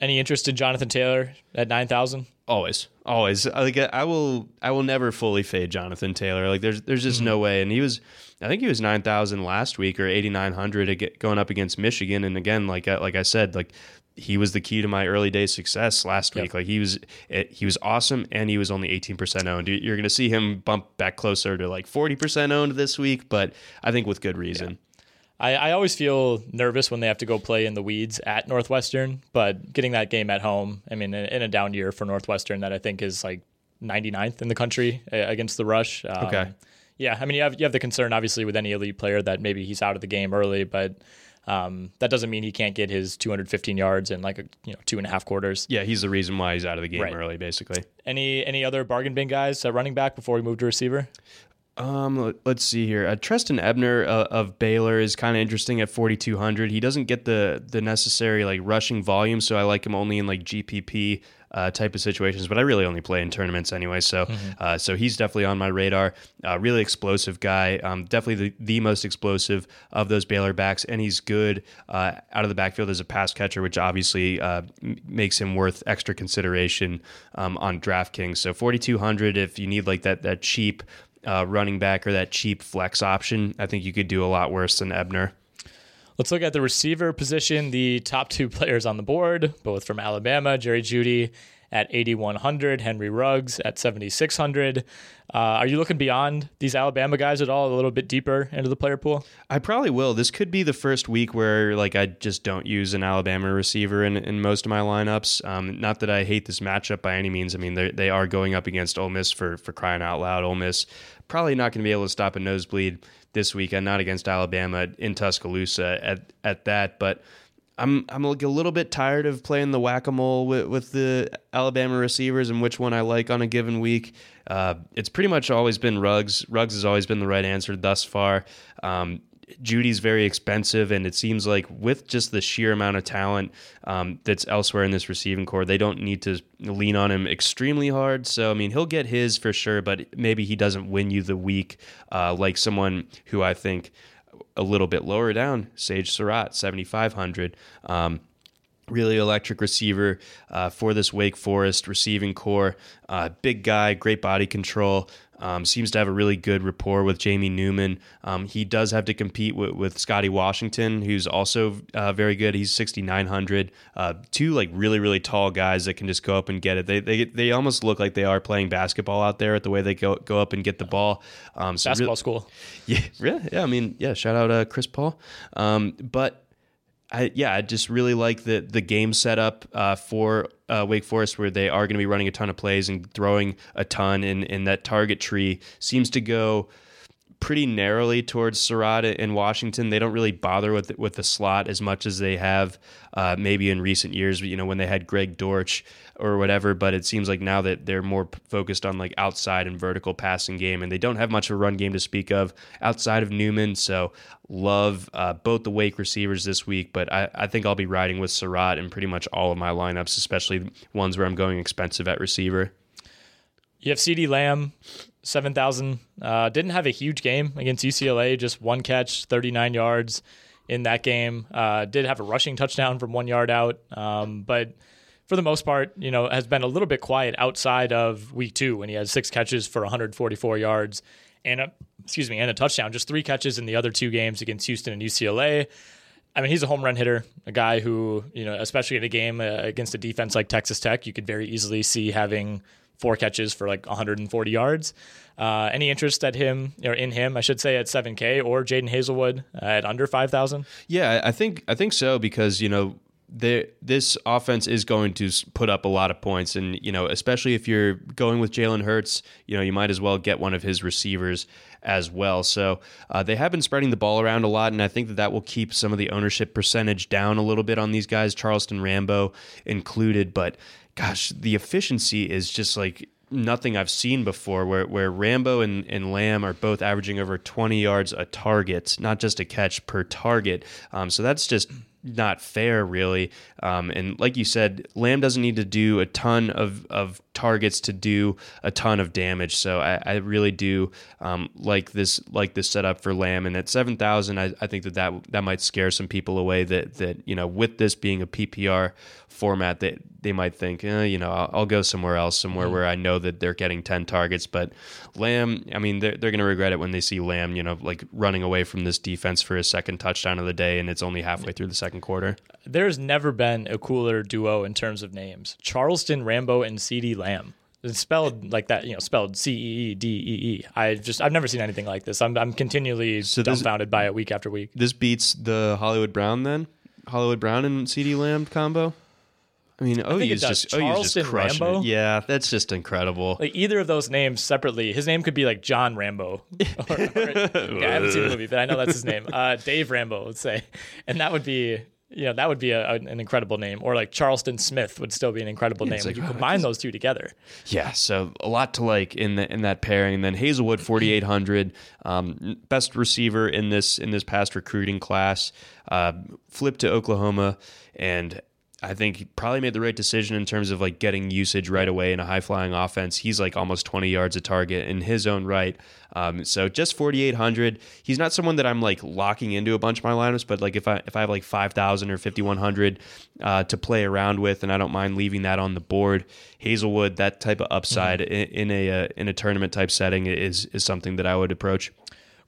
[SPEAKER 5] Any interest in Jonathan Taylor at 9,000?
[SPEAKER 6] Always, always. Like I will, I will never fully fade Jonathan Taylor. Like there's, there's just mm-hmm. no way. And he was, I think he was nine thousand last week or eighty nine hundred going up against Michigan. And again, like like I said, like he was the key to my early day success last week. Like he was, eh, he was awesome, and he was only eighteen percent owned. You're going to see him bump back closer to like forty percent owned this week, but I think with good reason. Yeah.
[SPEAKER 5] I, I always feel nervous when they have to go play in the weeds at Northwestern, but getting that game at home, I mean, in, in a down year for Northwestern, that I think is like 99th in the country eh, against the rush.
[SPEAKER 6] Um, okay.
[SPEAKER 5] Yeah, I mean, you have you have the concern obviously with any elite player that maybe he's out of the game early, but um, that doesn't mean he can't get his 215 yards in like a, you know two and a half quarters.
[SPEAKER 6] Yeah, he's the reason why he's out of the game right. early, basically.
[SPEAKER 5] Any any other bargain bin guys at running back before we move to receiver?
[SPEAKER 6] Um, let's see here. Uh, Trestan Ebner uh, of Baylor is kind of interesting at 4200. He doesn't get the the necessary like rushing volume, so I like him only in like GPP uh, type of situations. But I really only play in tournaments anyway, so mm-hmm. uh, so he's definitely on my radar. Uh, really explosive guy, um, definitely the, the most explosive of those Baylor backs, and he's good uh, out of the backfield as a pass catcher, which obviously uh, m- makes him worth extra consideration um, on DraftKings. So 4200 if you need like that that cheap. Uh, running back or that cheap flex option, I think you could do a lot worse than Ebner.
[SPEAKER 5] Let's look at the receiver position. The top two (laughs) players on the board, both from Alabama, Jerry Jeudy at 8,100, Henry Ruggs at 7,600. Uh, are you looking beyond these Alabama guys at all, a little bit deeper into the player pool?
[SPEAKER 6] I probably will. This could be the first week where like I just don't use an Alabama receiver in, in most of my lineups. Um, not that I hate this matchup by any means. I mean, they are going up against Ole Miss for for crying out loud. Ole Miss probably not going to be able to stop a nosebleed this weekend, not against Alabama in Tuscaloosa at at that, but. I'm I'm like a little bit tired of playing the whack a mole with, with the Alabama receivers and which one I like on a given week. Uh, it's pretty much always been Ruggs. Ruggs has always been the right answer thus far. Um, Jeudy's very expensive, and it seems like with just the sheer amount of talent um, that's elsewhere in this receiving corps, they don't need to lean on him extremely hard. So, I mean, he'll get his for sure, but maybe he doesn't win you the week uh, like someone who I think a little bit lower down, Sage Surratt, 7,500. Um, really electric receiver uh, for this Wake Forest receiving corps. Uh, big guy, great body control. Um, seems to have a really good rapport with Jamie Newman. Um, he does have to compete with, with Scotty Washington, who's also uh, very good. He's 6,900. Uh, two like really really tall guys that can just go up and get it. They they, they almost look like they are playing basketball out there at the way they go go up and get the ball.
[SPEAKER 5] Um, so basketball school. (laughs)
[SPEAKER 6] Yeah, really. Yeah, I mean, yeah. Shout out uh, Chris Paul. Um, but I, yeah, I just really like the the game setup uh, for uh, Wake Forest, where they are going to be running a ton of plays and throwing a ton, and, and that target tree seems to go pretty narrowly towards Surratt and Washington. They don't really bother with with the slot as much as they have uh, maybe in recent years. You know, when they had Greg Dortch or whatever. But it seems like now that they're more focused on like outside and vertical passing game, and they don't have much of a run game to speak of outside of Newman. So love uh, both the Wake receivers this week, but I, I think I'll be riding with Surratt in pretty much all of my lineups, especially ones where I'm going expensive at receiver.
[SPEAKER 5] You have CeeDee Lamb, 7,000. Uh, didn't have a huge game against UCLA, just one catch, 39 yards in that game. Uh, did have a rushing touchdown from one yard out, um, but for the most part, you know, has been a little bit quiet outside of week two when he had six catches for 144 yards and a, excuse me, and a touchdown. Just three catches in the other two games against Houston and UCLA. I mean, he's a home run hitter, a guy who, you know, especially in a game uh, against a defense like Texas Tech, you could very easily see having four catches for like 140 yards. Uh, any interest at him or in him, I should say, at 7K or Jadon Haselwood at under 5,000?
[SPEAKER 6] Yeah, I think I think so because you know this offense is going to put up a lot of points, and you know, especially if you're going with Jalen Hurts, you know, you might as well get one of his receivers as well. So uh, they have been spreading the ball around a lot, and I think that that will keep some of the ownership percentage down a little bit on these guys, Charleston Rambo included. But gosh, the efficiency is just like nothing I've seen before where, where Rambo and, and Lamb are both averaging over 20 yards a target, not just a catch per target. Um, so that's just not fair, really. Um, and like you said, Lamb doesn't need to do a ton of, of targets to do a ton of damage. So I, I really do um, like this like this setup for Lamb. And at seven thousand, I, I think that, that that might scare some people away. That that you know with this being a PPR format, that they might think, eh, you know, I'll, I'll, go somewhere else, somewhere mm-hmm. where I know that they're getting ten targets. But Lamb, I mean, they're they're going to regret it when they see Lamb, you know, like running away from this defense for his second touchdown of the day, and it's only halfway through the second quarter.
[SPEAKER 5] There's never been a cooler duo in terms of names: Charleston Rambo and CeeDee Lamb. It's spelled like that, you know, spelled C E E D E E. I just I've never seen anything like this. I'm I'm continually so dumbfounded this, by it week after week.
[SPEAKER 6] This beats the Hollywood Brown then? Hollywood Brown and CeeDee Lamb combo? I mean, oh, he's just oh, he's just crushing Rambo? it. Yeah, that's just incredible.
[SPEAKER 5] Like either of those names separately, his name could be like John Rambo. (laughs) or, or, yeah, I haven't seen the movie, but I know that's his name. Uh, Dave Rambo, let's say, and that would be you know that would be a, an incredible name. Or like charleston smith would still be an incredible name like, you combine those two together.
[SPEAKER 6] Yeah so a lot to like in the, in that pairing. And then Haselwood, 4800 um, best receiver in this in this past recruiting class uh, flipped to oklahoma and I think he probably made the right decision in terms of like getting usage right away in a high flying offense. He's like almost 20 yards a target in his own right. Um, so just 4,800. He's not someone that I'm like locking into a bunch of my lineups, but like if I if I have like 5,000 or 5,100 uh, to play around with, and I don't mind leaving that on the board, Haselwood, that type of upside mm-hmm. in, in, a uh, in a tournament type setting is is something that I would approach.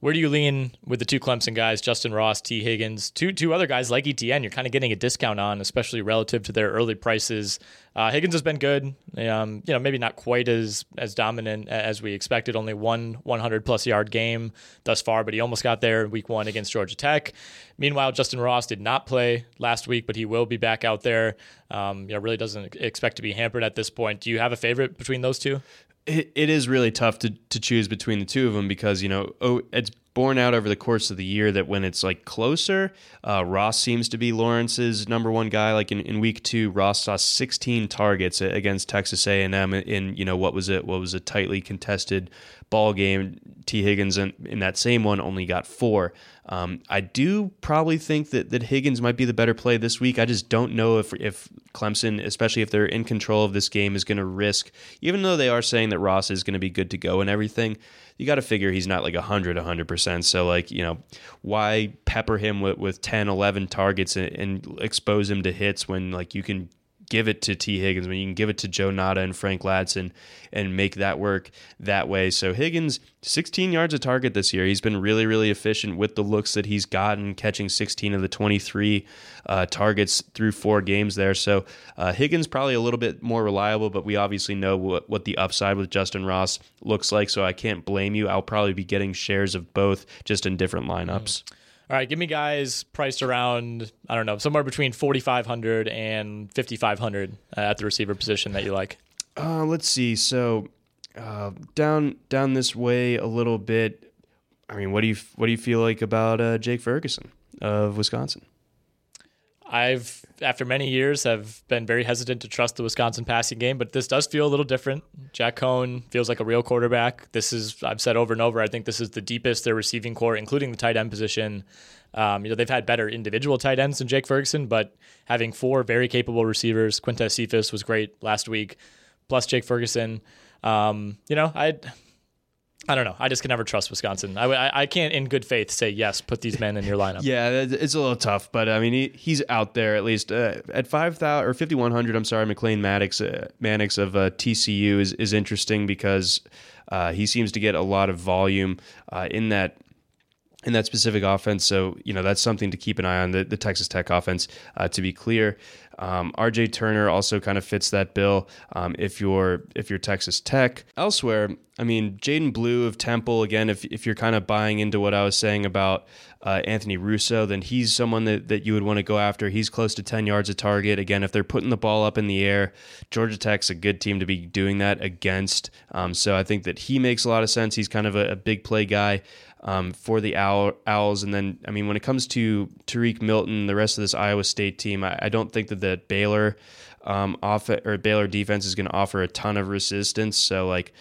[SPEAKER 5] Where do you lean with the two Clemson guys, Justin Ross, Tee Higgins, two two other guys like ETN? You're kind of getting a discount on, especially relative to their early prices. Uh, Higgins has been good, um, you know, maybe not quite as as dominant as we expected. Only one 100 plus yard game thus far, but he almost got there in week one against Georgia Tech. Meanwhile, Justin Ross did not play last week, but he will be back out there. Um, you know, really doesn't expect to be hampered at this point. Do you have a favorite between those two?
[SPEAKER 6] It, it is really tough to, to choose between the two of them because you know oh it's borne out over the course of the year that when it's like closer, uh, Ross seems to be Lawrence's number one guy. Like in, in week two, Ross saw 16 targets against Texas A&M in you know what was it what was a tightly contested ball game. Tee Higgins in, in that same one only got four. Um, I do probably think that, that Higgins might be the better play this week. I just don't know if if Clemson, especially if they're in control of this game, is going to risk, even though they are saying that Ross is going to be good to go and everything, you got to figure he's not like 100, 100% So, like, you know, why pepper him with, with 10, 11 targets and, and expose him to hits when, like, you can give it to Tee Higgins, when you can give it to Joseph Ngata and Frank Ladson and make that work that way. So Higgins, 16 yards a target this year. He's been really, really efficient with the looks that he's gotten, catching 16 of the 23 uh, targets through four games there. So uh, Higgins probably a little bit more reliable, but we obviously know what, what the upside with Justin Ross looks like. So I can't blame you. I'll probably be getting shares of both just in different lineups. Mm-hmm.
[SPEAKER 5] All right, give me guys priced around I don't know somewhere between forty five hundred and fifty five hundred at the receiver position that you like.
[SPEAKER 6] Uh, let's see. So uh, down down this way a little bit. I mean, what do you what do you feel like about uh, Jake Ferguson of Wisconsin?
[SPEAKER 5] I've, after many years, have been very hesitant to trust the Wisconsin passing game, but this does feel a little different. Jack Coan feels like a real quarterback. This is, I've said over and over, I think this is the deepest their receiving corps, including the tight end position. Um, you know, they've had better individual tight ends than Jake Ferguson, but having four very capable receivers, Quintez Cephus was great last week, plus Jake Ferguson. Um, you know, I I don't know. I just can never trust Wisconsin. I, I, I, can't, in good faith, say yes. Put these men in your lineup. (laughs)
[SPEAKER 6] yeah, it's a little tough, but I mean, he, he's out there at least uh, at five thousand or fifty one hundred. I'm sorry, McLane Maddox, uh, Mannix of uh, TCU is is interesting because uh, he seems to get a lot of volume uh, in that in that specific offense. So, you know, that's something to keep an eye on the, the Texas Tech offense, uh, to be clear. Um, RJ Turner also kind of fits that bill. Um, if you're if you're Texas Tech elsewhere, I mean Jadan Blue of Temple again. If if you're kind of buying into what I was saying about uh, Anthony Russo, then he's someone that, that you would want to go after. He's close to 10 yards a target. Again, if they're putting the ball up in the air, Georgia Tech's a good team to be doing that against. Um, so I think that he makes a lot of sense. He's kind of a, a big play guy um, for the Owl, Owls. And then, I mean, when it comes to Tarique Milton, the rest of this Iowa State team, I, I don't think that the Baylor um, off or Baylor defense is going to offer a ton of resistance. So like.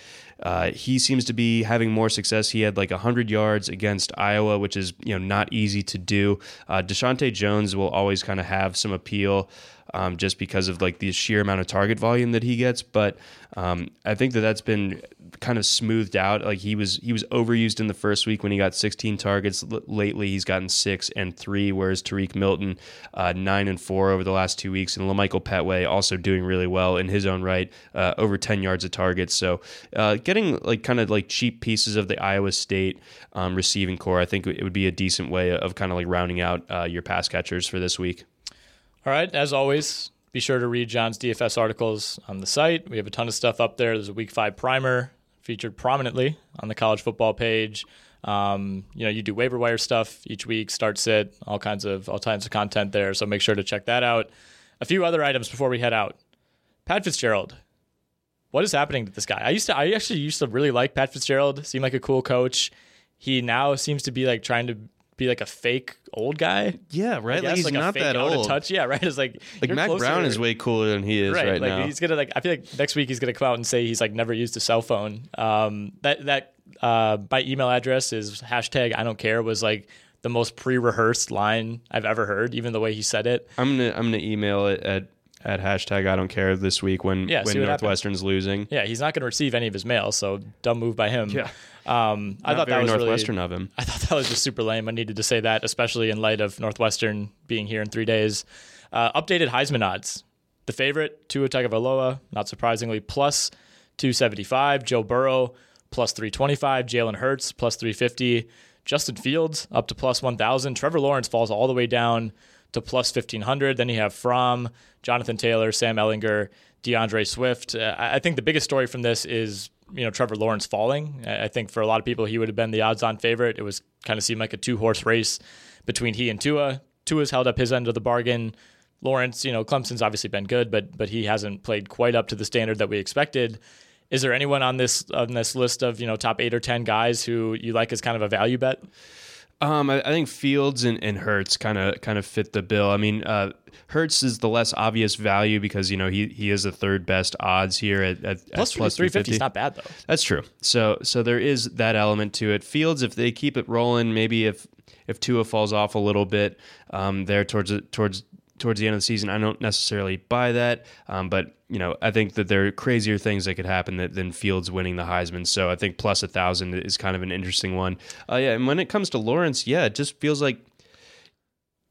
[SPEAKER 6] Uh, he seems to be having more success. He had like 100 yards against Iowa, which is you know not easy to do. Uh, Deshaunte Jones will always kind of have some appeal um, just because of like the sheer amount of target volume that he gets. But um, I think that that's been kind of smoothed out. Like he was he was overused in the first week when he got 16 targets. L- lately, he's gotten six and three, whereas Tarique Milton uh, nine and four over the last two weeks, and La'Michael Pettway also doing really well in his own right, uh, over 10 yards of targets. So uh, getting like kind of like cheap pieces of the Iowa State um, receiving corps, I think it would be a decent way of kind of like rounding out uh, your pass catchers for this week.
[SPEAKER 5] All right, as always, be sure to read John's DFS articles on the site. We have a ton of stuff up there. There's a week five primer featured prominently on the college football page. Um, you know, you do waiver wire stuff each week, start sit, all kinds of all kinds of content there. So make sure to check that out. A few other items before we head out. Pat Fitzgerald. What is happening to this guy? I used to I actually used to really like Pat Fitzgerald. Seemed like a cool coach. He now seems to be like trying to be like a fake old guy.
[SPEAKER 6] Yeah, right. Like he's like not that old.
[SPEAKER 5] Touch. Yeah, right. It's like
[SPEAKER 6] like Mac closer. Brown is way cooler than he is right, right
[SPEAKER 5] like,
[SPEAKER 6] now.
[SPEAKER 5] He's gonna like. I feel like next week he's gonna come out and say he's like never used a cell phone. Um, that that uh, by email address is hashtag I don't care was like the most pre-rehearsed line I've ever heard. Even the way he said it.
[SPEAKER 6] I'm gonna I'm gonna email it at at hashtag I don't care this week when yeah, when Northwestern's happens. losing.
[SPEAKER 5] Yeah, he's not going to receive any of his mail, so dumb move by him.
[SPEAKER 6] Yeah.
[SPEAKER 5] Um, I thought that was
[SPEAKER 6] Northwestern
[SPEAKER 5] really,
[SPEAKER 6] of him. (laughs)
[SPEAKER 5] I thought that was just super lame. I needed to say that, especially in light of Northwestern being here in three days. Uh, updated Heisman odds. The favorite, Tua Tagovailoa, not surprisingly, plus 275. Joe Burrow, plus 325. Jalen Hurts, plus 350. Justin Fields, up to plus 1,000. Trevor Lawrence falls all the way down to plus 1,500. Then you have Fromm, Jonathan Taylor, Sam Ehlinger, D'Andre Swift. Uh, I think the biggest story from this is you know Trevor Lawrence falling. I think for a lot of people he would have been the odds-on favorite. It was kind of seemed like a two-horse race between he and Tua. Tua's held up his end of the bargain. Lawrence, you know, Clemson's obviously been good, but but he hasn't played quite up to the standard that we expected. Is there anyone on this on this list of you know top eight or ten guys who you like as kind of a value bet?
[SPEAKER 6] Um, I, I, think Fields and, and Hurts kind of kind of fit the bill. I mean, uh, Hurts is the less obvious value because you know he he is the third best odds here at, at
[SPEAKER 5] plus, at plus three fifty is not bad though.
[SPEAKER 6] That's true. So so there is that element to it. Fields, if they keep it rolling, maybe if if Tua falls off a little bit um, there towards towards towards the end of the season. I don't necessarily buy that, um, but you know, I think that there are crazier things that could happen that, than Fields winning the Heisman. So I think plus a thousand is kind of an interesting one. Uh, yeah, and when it comes to Lawrence, yeah, it just feels like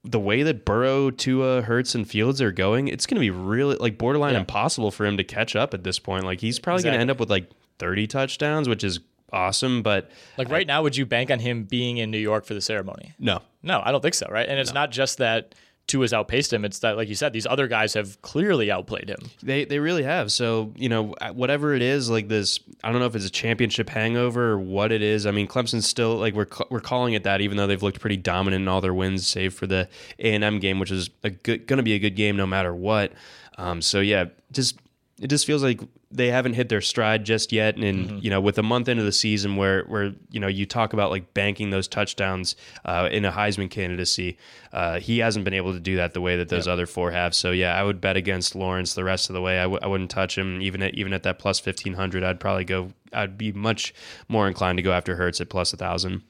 [SPEAKER 6] the way that Burrow, Tua, Hurts, and Fields are going, it's going to be really like borderline
[SPEAKER 5] Yeah.
[SPEAKER 6] impossible for him to catch up at this point. Like he's probably going to end up with like 30 touchdowns, which is awesome, but
[SPEAKER 5] Like right now, would you bank on him being in New York for the ceremony?
[SPEAKER 6] no.
[SPEAKER 5] No, I don't think so. Right, and it's not just that Tua's outpaced him. It's that, like you said, these other guys have clearly outplayed him.
[SPEAKER 6] They they really have. So you know whatever it is, like this. I don't know if it's a championship hangover or what it is. I mean, Clemson's still like we're we're calling it that, even though they've looked pretty dominant in all their wins, save for the A and M game, which is a good going to be a good game no matter what. Um, so yeah, just it just feels like they haven't hit their stride just yet. And you know, with a month into the season, where where you know you talk about like banking those touchdowns uh, in a Heisman candidacy, uh, he hasn't been able to do that the way that those other four have. So yeah, I would bet against Lawrence the rest of the way. I w- I wouldn't touch him even at even at that plus fifteen hundred. I'd probably go. I'd be much more inclined to go after Hurts at plus a thousand.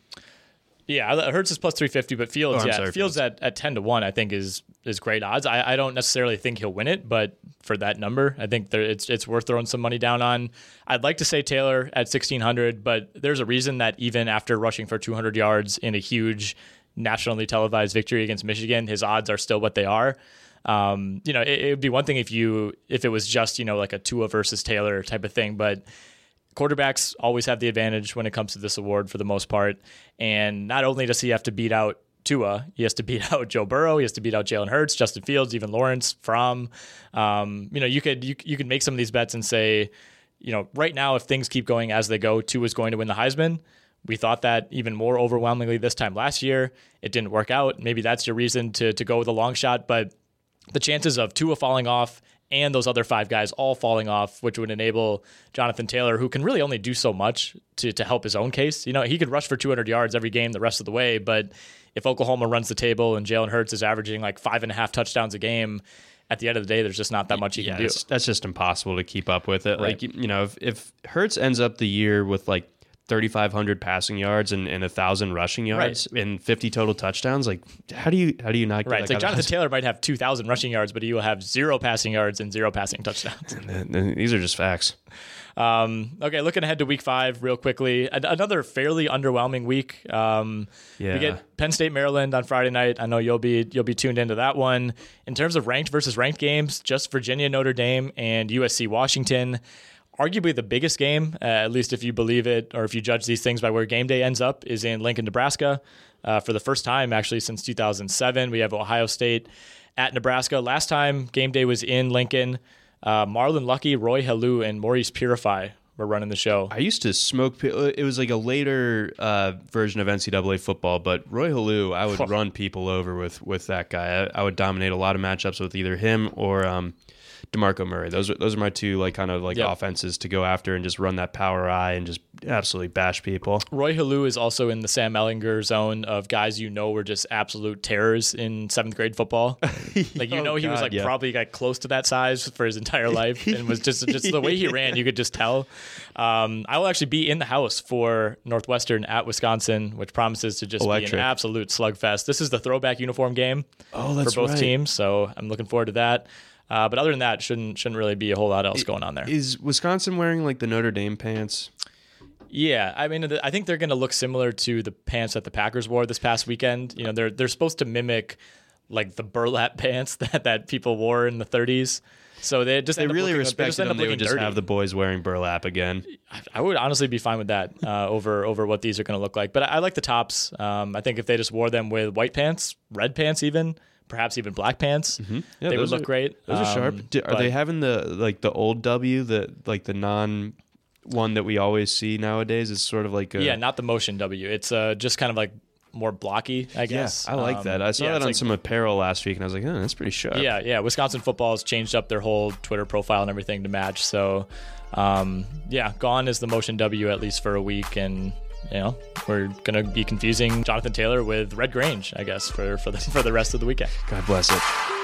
[SPEAKER 5] Yeah, Hurts is plus three fifty, but Fields,
[SPEAKER 6] Oh,
[SPEAKER 5] yeah,
[SPEAKER 6] sorry,
[SPEAKER 5] Fields at, at ten to one, I think is is great odds. I, I don't necessarily think he'll win it, but for that number, I think there, it's it's worth throwing some money down on. I'd like to say Taylor at sixteen hundred, but there's a reason that even after rushing for two hundred yards in a huge nationally televised victory against Michigan, his odds are still what they are. Um, you know, it, it would be one thing if you if it was just you know like a Tua versus Taylor type of thing, but quarterbacks always have the advantage when it comes to this award for the most part. And not only does he have to beat out Tua, he has to beat (laughs) out Joe Burrow, he has to beat out Jalen Hurts, Justin Fields, even Lawrence Fromm. Um, you know, you could you, you could make some of these bets and say, you know, right now if things keep going as they go, Tua is going to win the Heisman. We thought that even more overwhelmingly this time last year. It didn't work out. Maybe that's your reason to to go with a long shot, but the chances of Tua falling off and those other five guys all falling off, which would enable Jonathan Taylor, who can really only do so much to, to help his own case. You know, he could rush for 200 yards every game the rest of the way, but if Oklahoma runs the table and Jalen Hurts is averaging like five and a half touchdowns a game, at the end of the day, there's just not that much he
[SPEAKER 6] yeah,
[SPEAKER 5] can do.
[SPEAKER 6] that's, just impossible to keep up with it.
[SPEAKER 5] Right.
[SPEAKER 6] Like you you know, if, if Hurts ends up the year with like 3,500 passing yards and, and a thousand rushing yards and 50 total touchdowns, like how do you how do you not get
[SPEAKER 5] Right. It's like Jonathan Taylor might have 2,000 rushing yards, but he will have zero passing yards and zero passing touchdowns. (laughs)
[SPEAKER 6] These are just facts.
[SPEAKER 5] Um, okay, looking ahead to week five real quickly. Another fairly underwhelming week. Um,
[SPEAKER 6] Yeah.
[SPEAKER 5] We get Penn State, Maryland on Friday night. I know you'll be you'll be tuned into that one. In terms of ranked versus ranked games, just Virginia, Notre Dame, and USC, Washington. Arguably the biggest game, uh, at least if you believe it or if you judge these things by where game day ends up, is in Lincoln, Nebraska. Uh, for the first time, actually, since 2007, we have Ohio State at Nebraska. Last time game day was in Lincoln. Uh, Marlon Lucky, Roy Helu, and Maurice Purify were running the show.
[SPEAKER 6] I used to smoke. uh, It was like a later uh, version of NCAA football, but Roy Helu, I would (laughs) run people over with with that guy. I, I would dominate a lot of matchups with either him or um, DeMarco Murray. Those are those are my two like kind of like
[SPEAKER 5] Yep.
[SPEAKER 6] offenses to go after and just run that power I and just absolutely bash people.
[SPEAKER 5] Roy Helu is also in the Sam Ehlinger zone of guys you know were just absolute terrors in seventh grade football. (laughs) Like you
[SPEAKER 6] Oh,
[SPEAKER 5] know he was like
[SPEAKER 6] yeah.
[SPEAKER 5] probably like close to that size for his entire life, and was just just the way he ran, you could just tell. Um, I will actually be in the house for Northwestern at Wisconsin, which promises to just be an absolute slugfest. This is the throwback uniform game
[SPEAKER 6] Oh,
[SPEAKER 5] for both
[SPEAKER 6] right.
[SPEAKER 5] teams, so I'm looking forward to that. Uh, but other than that, shouldn't shouldn't really be a whole lot else going on there.
[SPEAKER 6] Is Wisconsin wearing like the Notre Dame pants?
[SPEAKER 5] Yeah, I mean, I think they're going to look similar to the pants that the Packers wore this past weekend. You know, they're they're supposed to mimic like the burlap (laughs) pants that, that people wore in the 30s. So they just
[SPEAKER 6] They really respect
[SPEAKER 5] just
[SPEAKER 6] them. They would just
[SPEAKER 5] dirty.
[SPEAKER 6] have the boys wearing burlap again.
[SPEAKER 5] I would honestly be fine with that uh, over over what these are going to look like. But I, I like the tops. Um, I think if they just wore them with white pants, red pants, even perhaps even black pants,
[SPEAKER 6] Mm-hmm. Yeah,
[SPEAKER 5] they would look
[SPEAKER 6] are-
[SPEAKER 5] great.
[SPEAKER 6] Those are sharp.
[SPEAKER 5] Um,
[SPEAKER 6] Do- are they having the like the old W, the like the non one that we always see nowadays? Is sort of like a,
[SPEAKER 5] Yeah, not the motion W. It's uh, just kind of like more blocky, I
[SPEAKER 6] Yeah,
[SPEAKER 5] guess.
[SPEAKER 6] I like
[SPEAKER 5] Um,
[SPEAKER 6] that. I saw
[SPEAKER 5] yeah,
[SPEAKER 6] that on
[SPEAKER 5] like-
[SPEAKER 6] some apparel last week, and I was like, oh, that's pretty sharp.
[SPEAKER 5] Yeah, yeah. Wisconsin football has changed up their whole Twitter profile and everything to match. So, um, yeah, gone is the motion W at least for a week, and you know we're gonna be confusing Jonathan Taylor with Red Grange, I guess, for for the (laughs) for the rest of the weekend.
[SPEAKER 6] God bless it.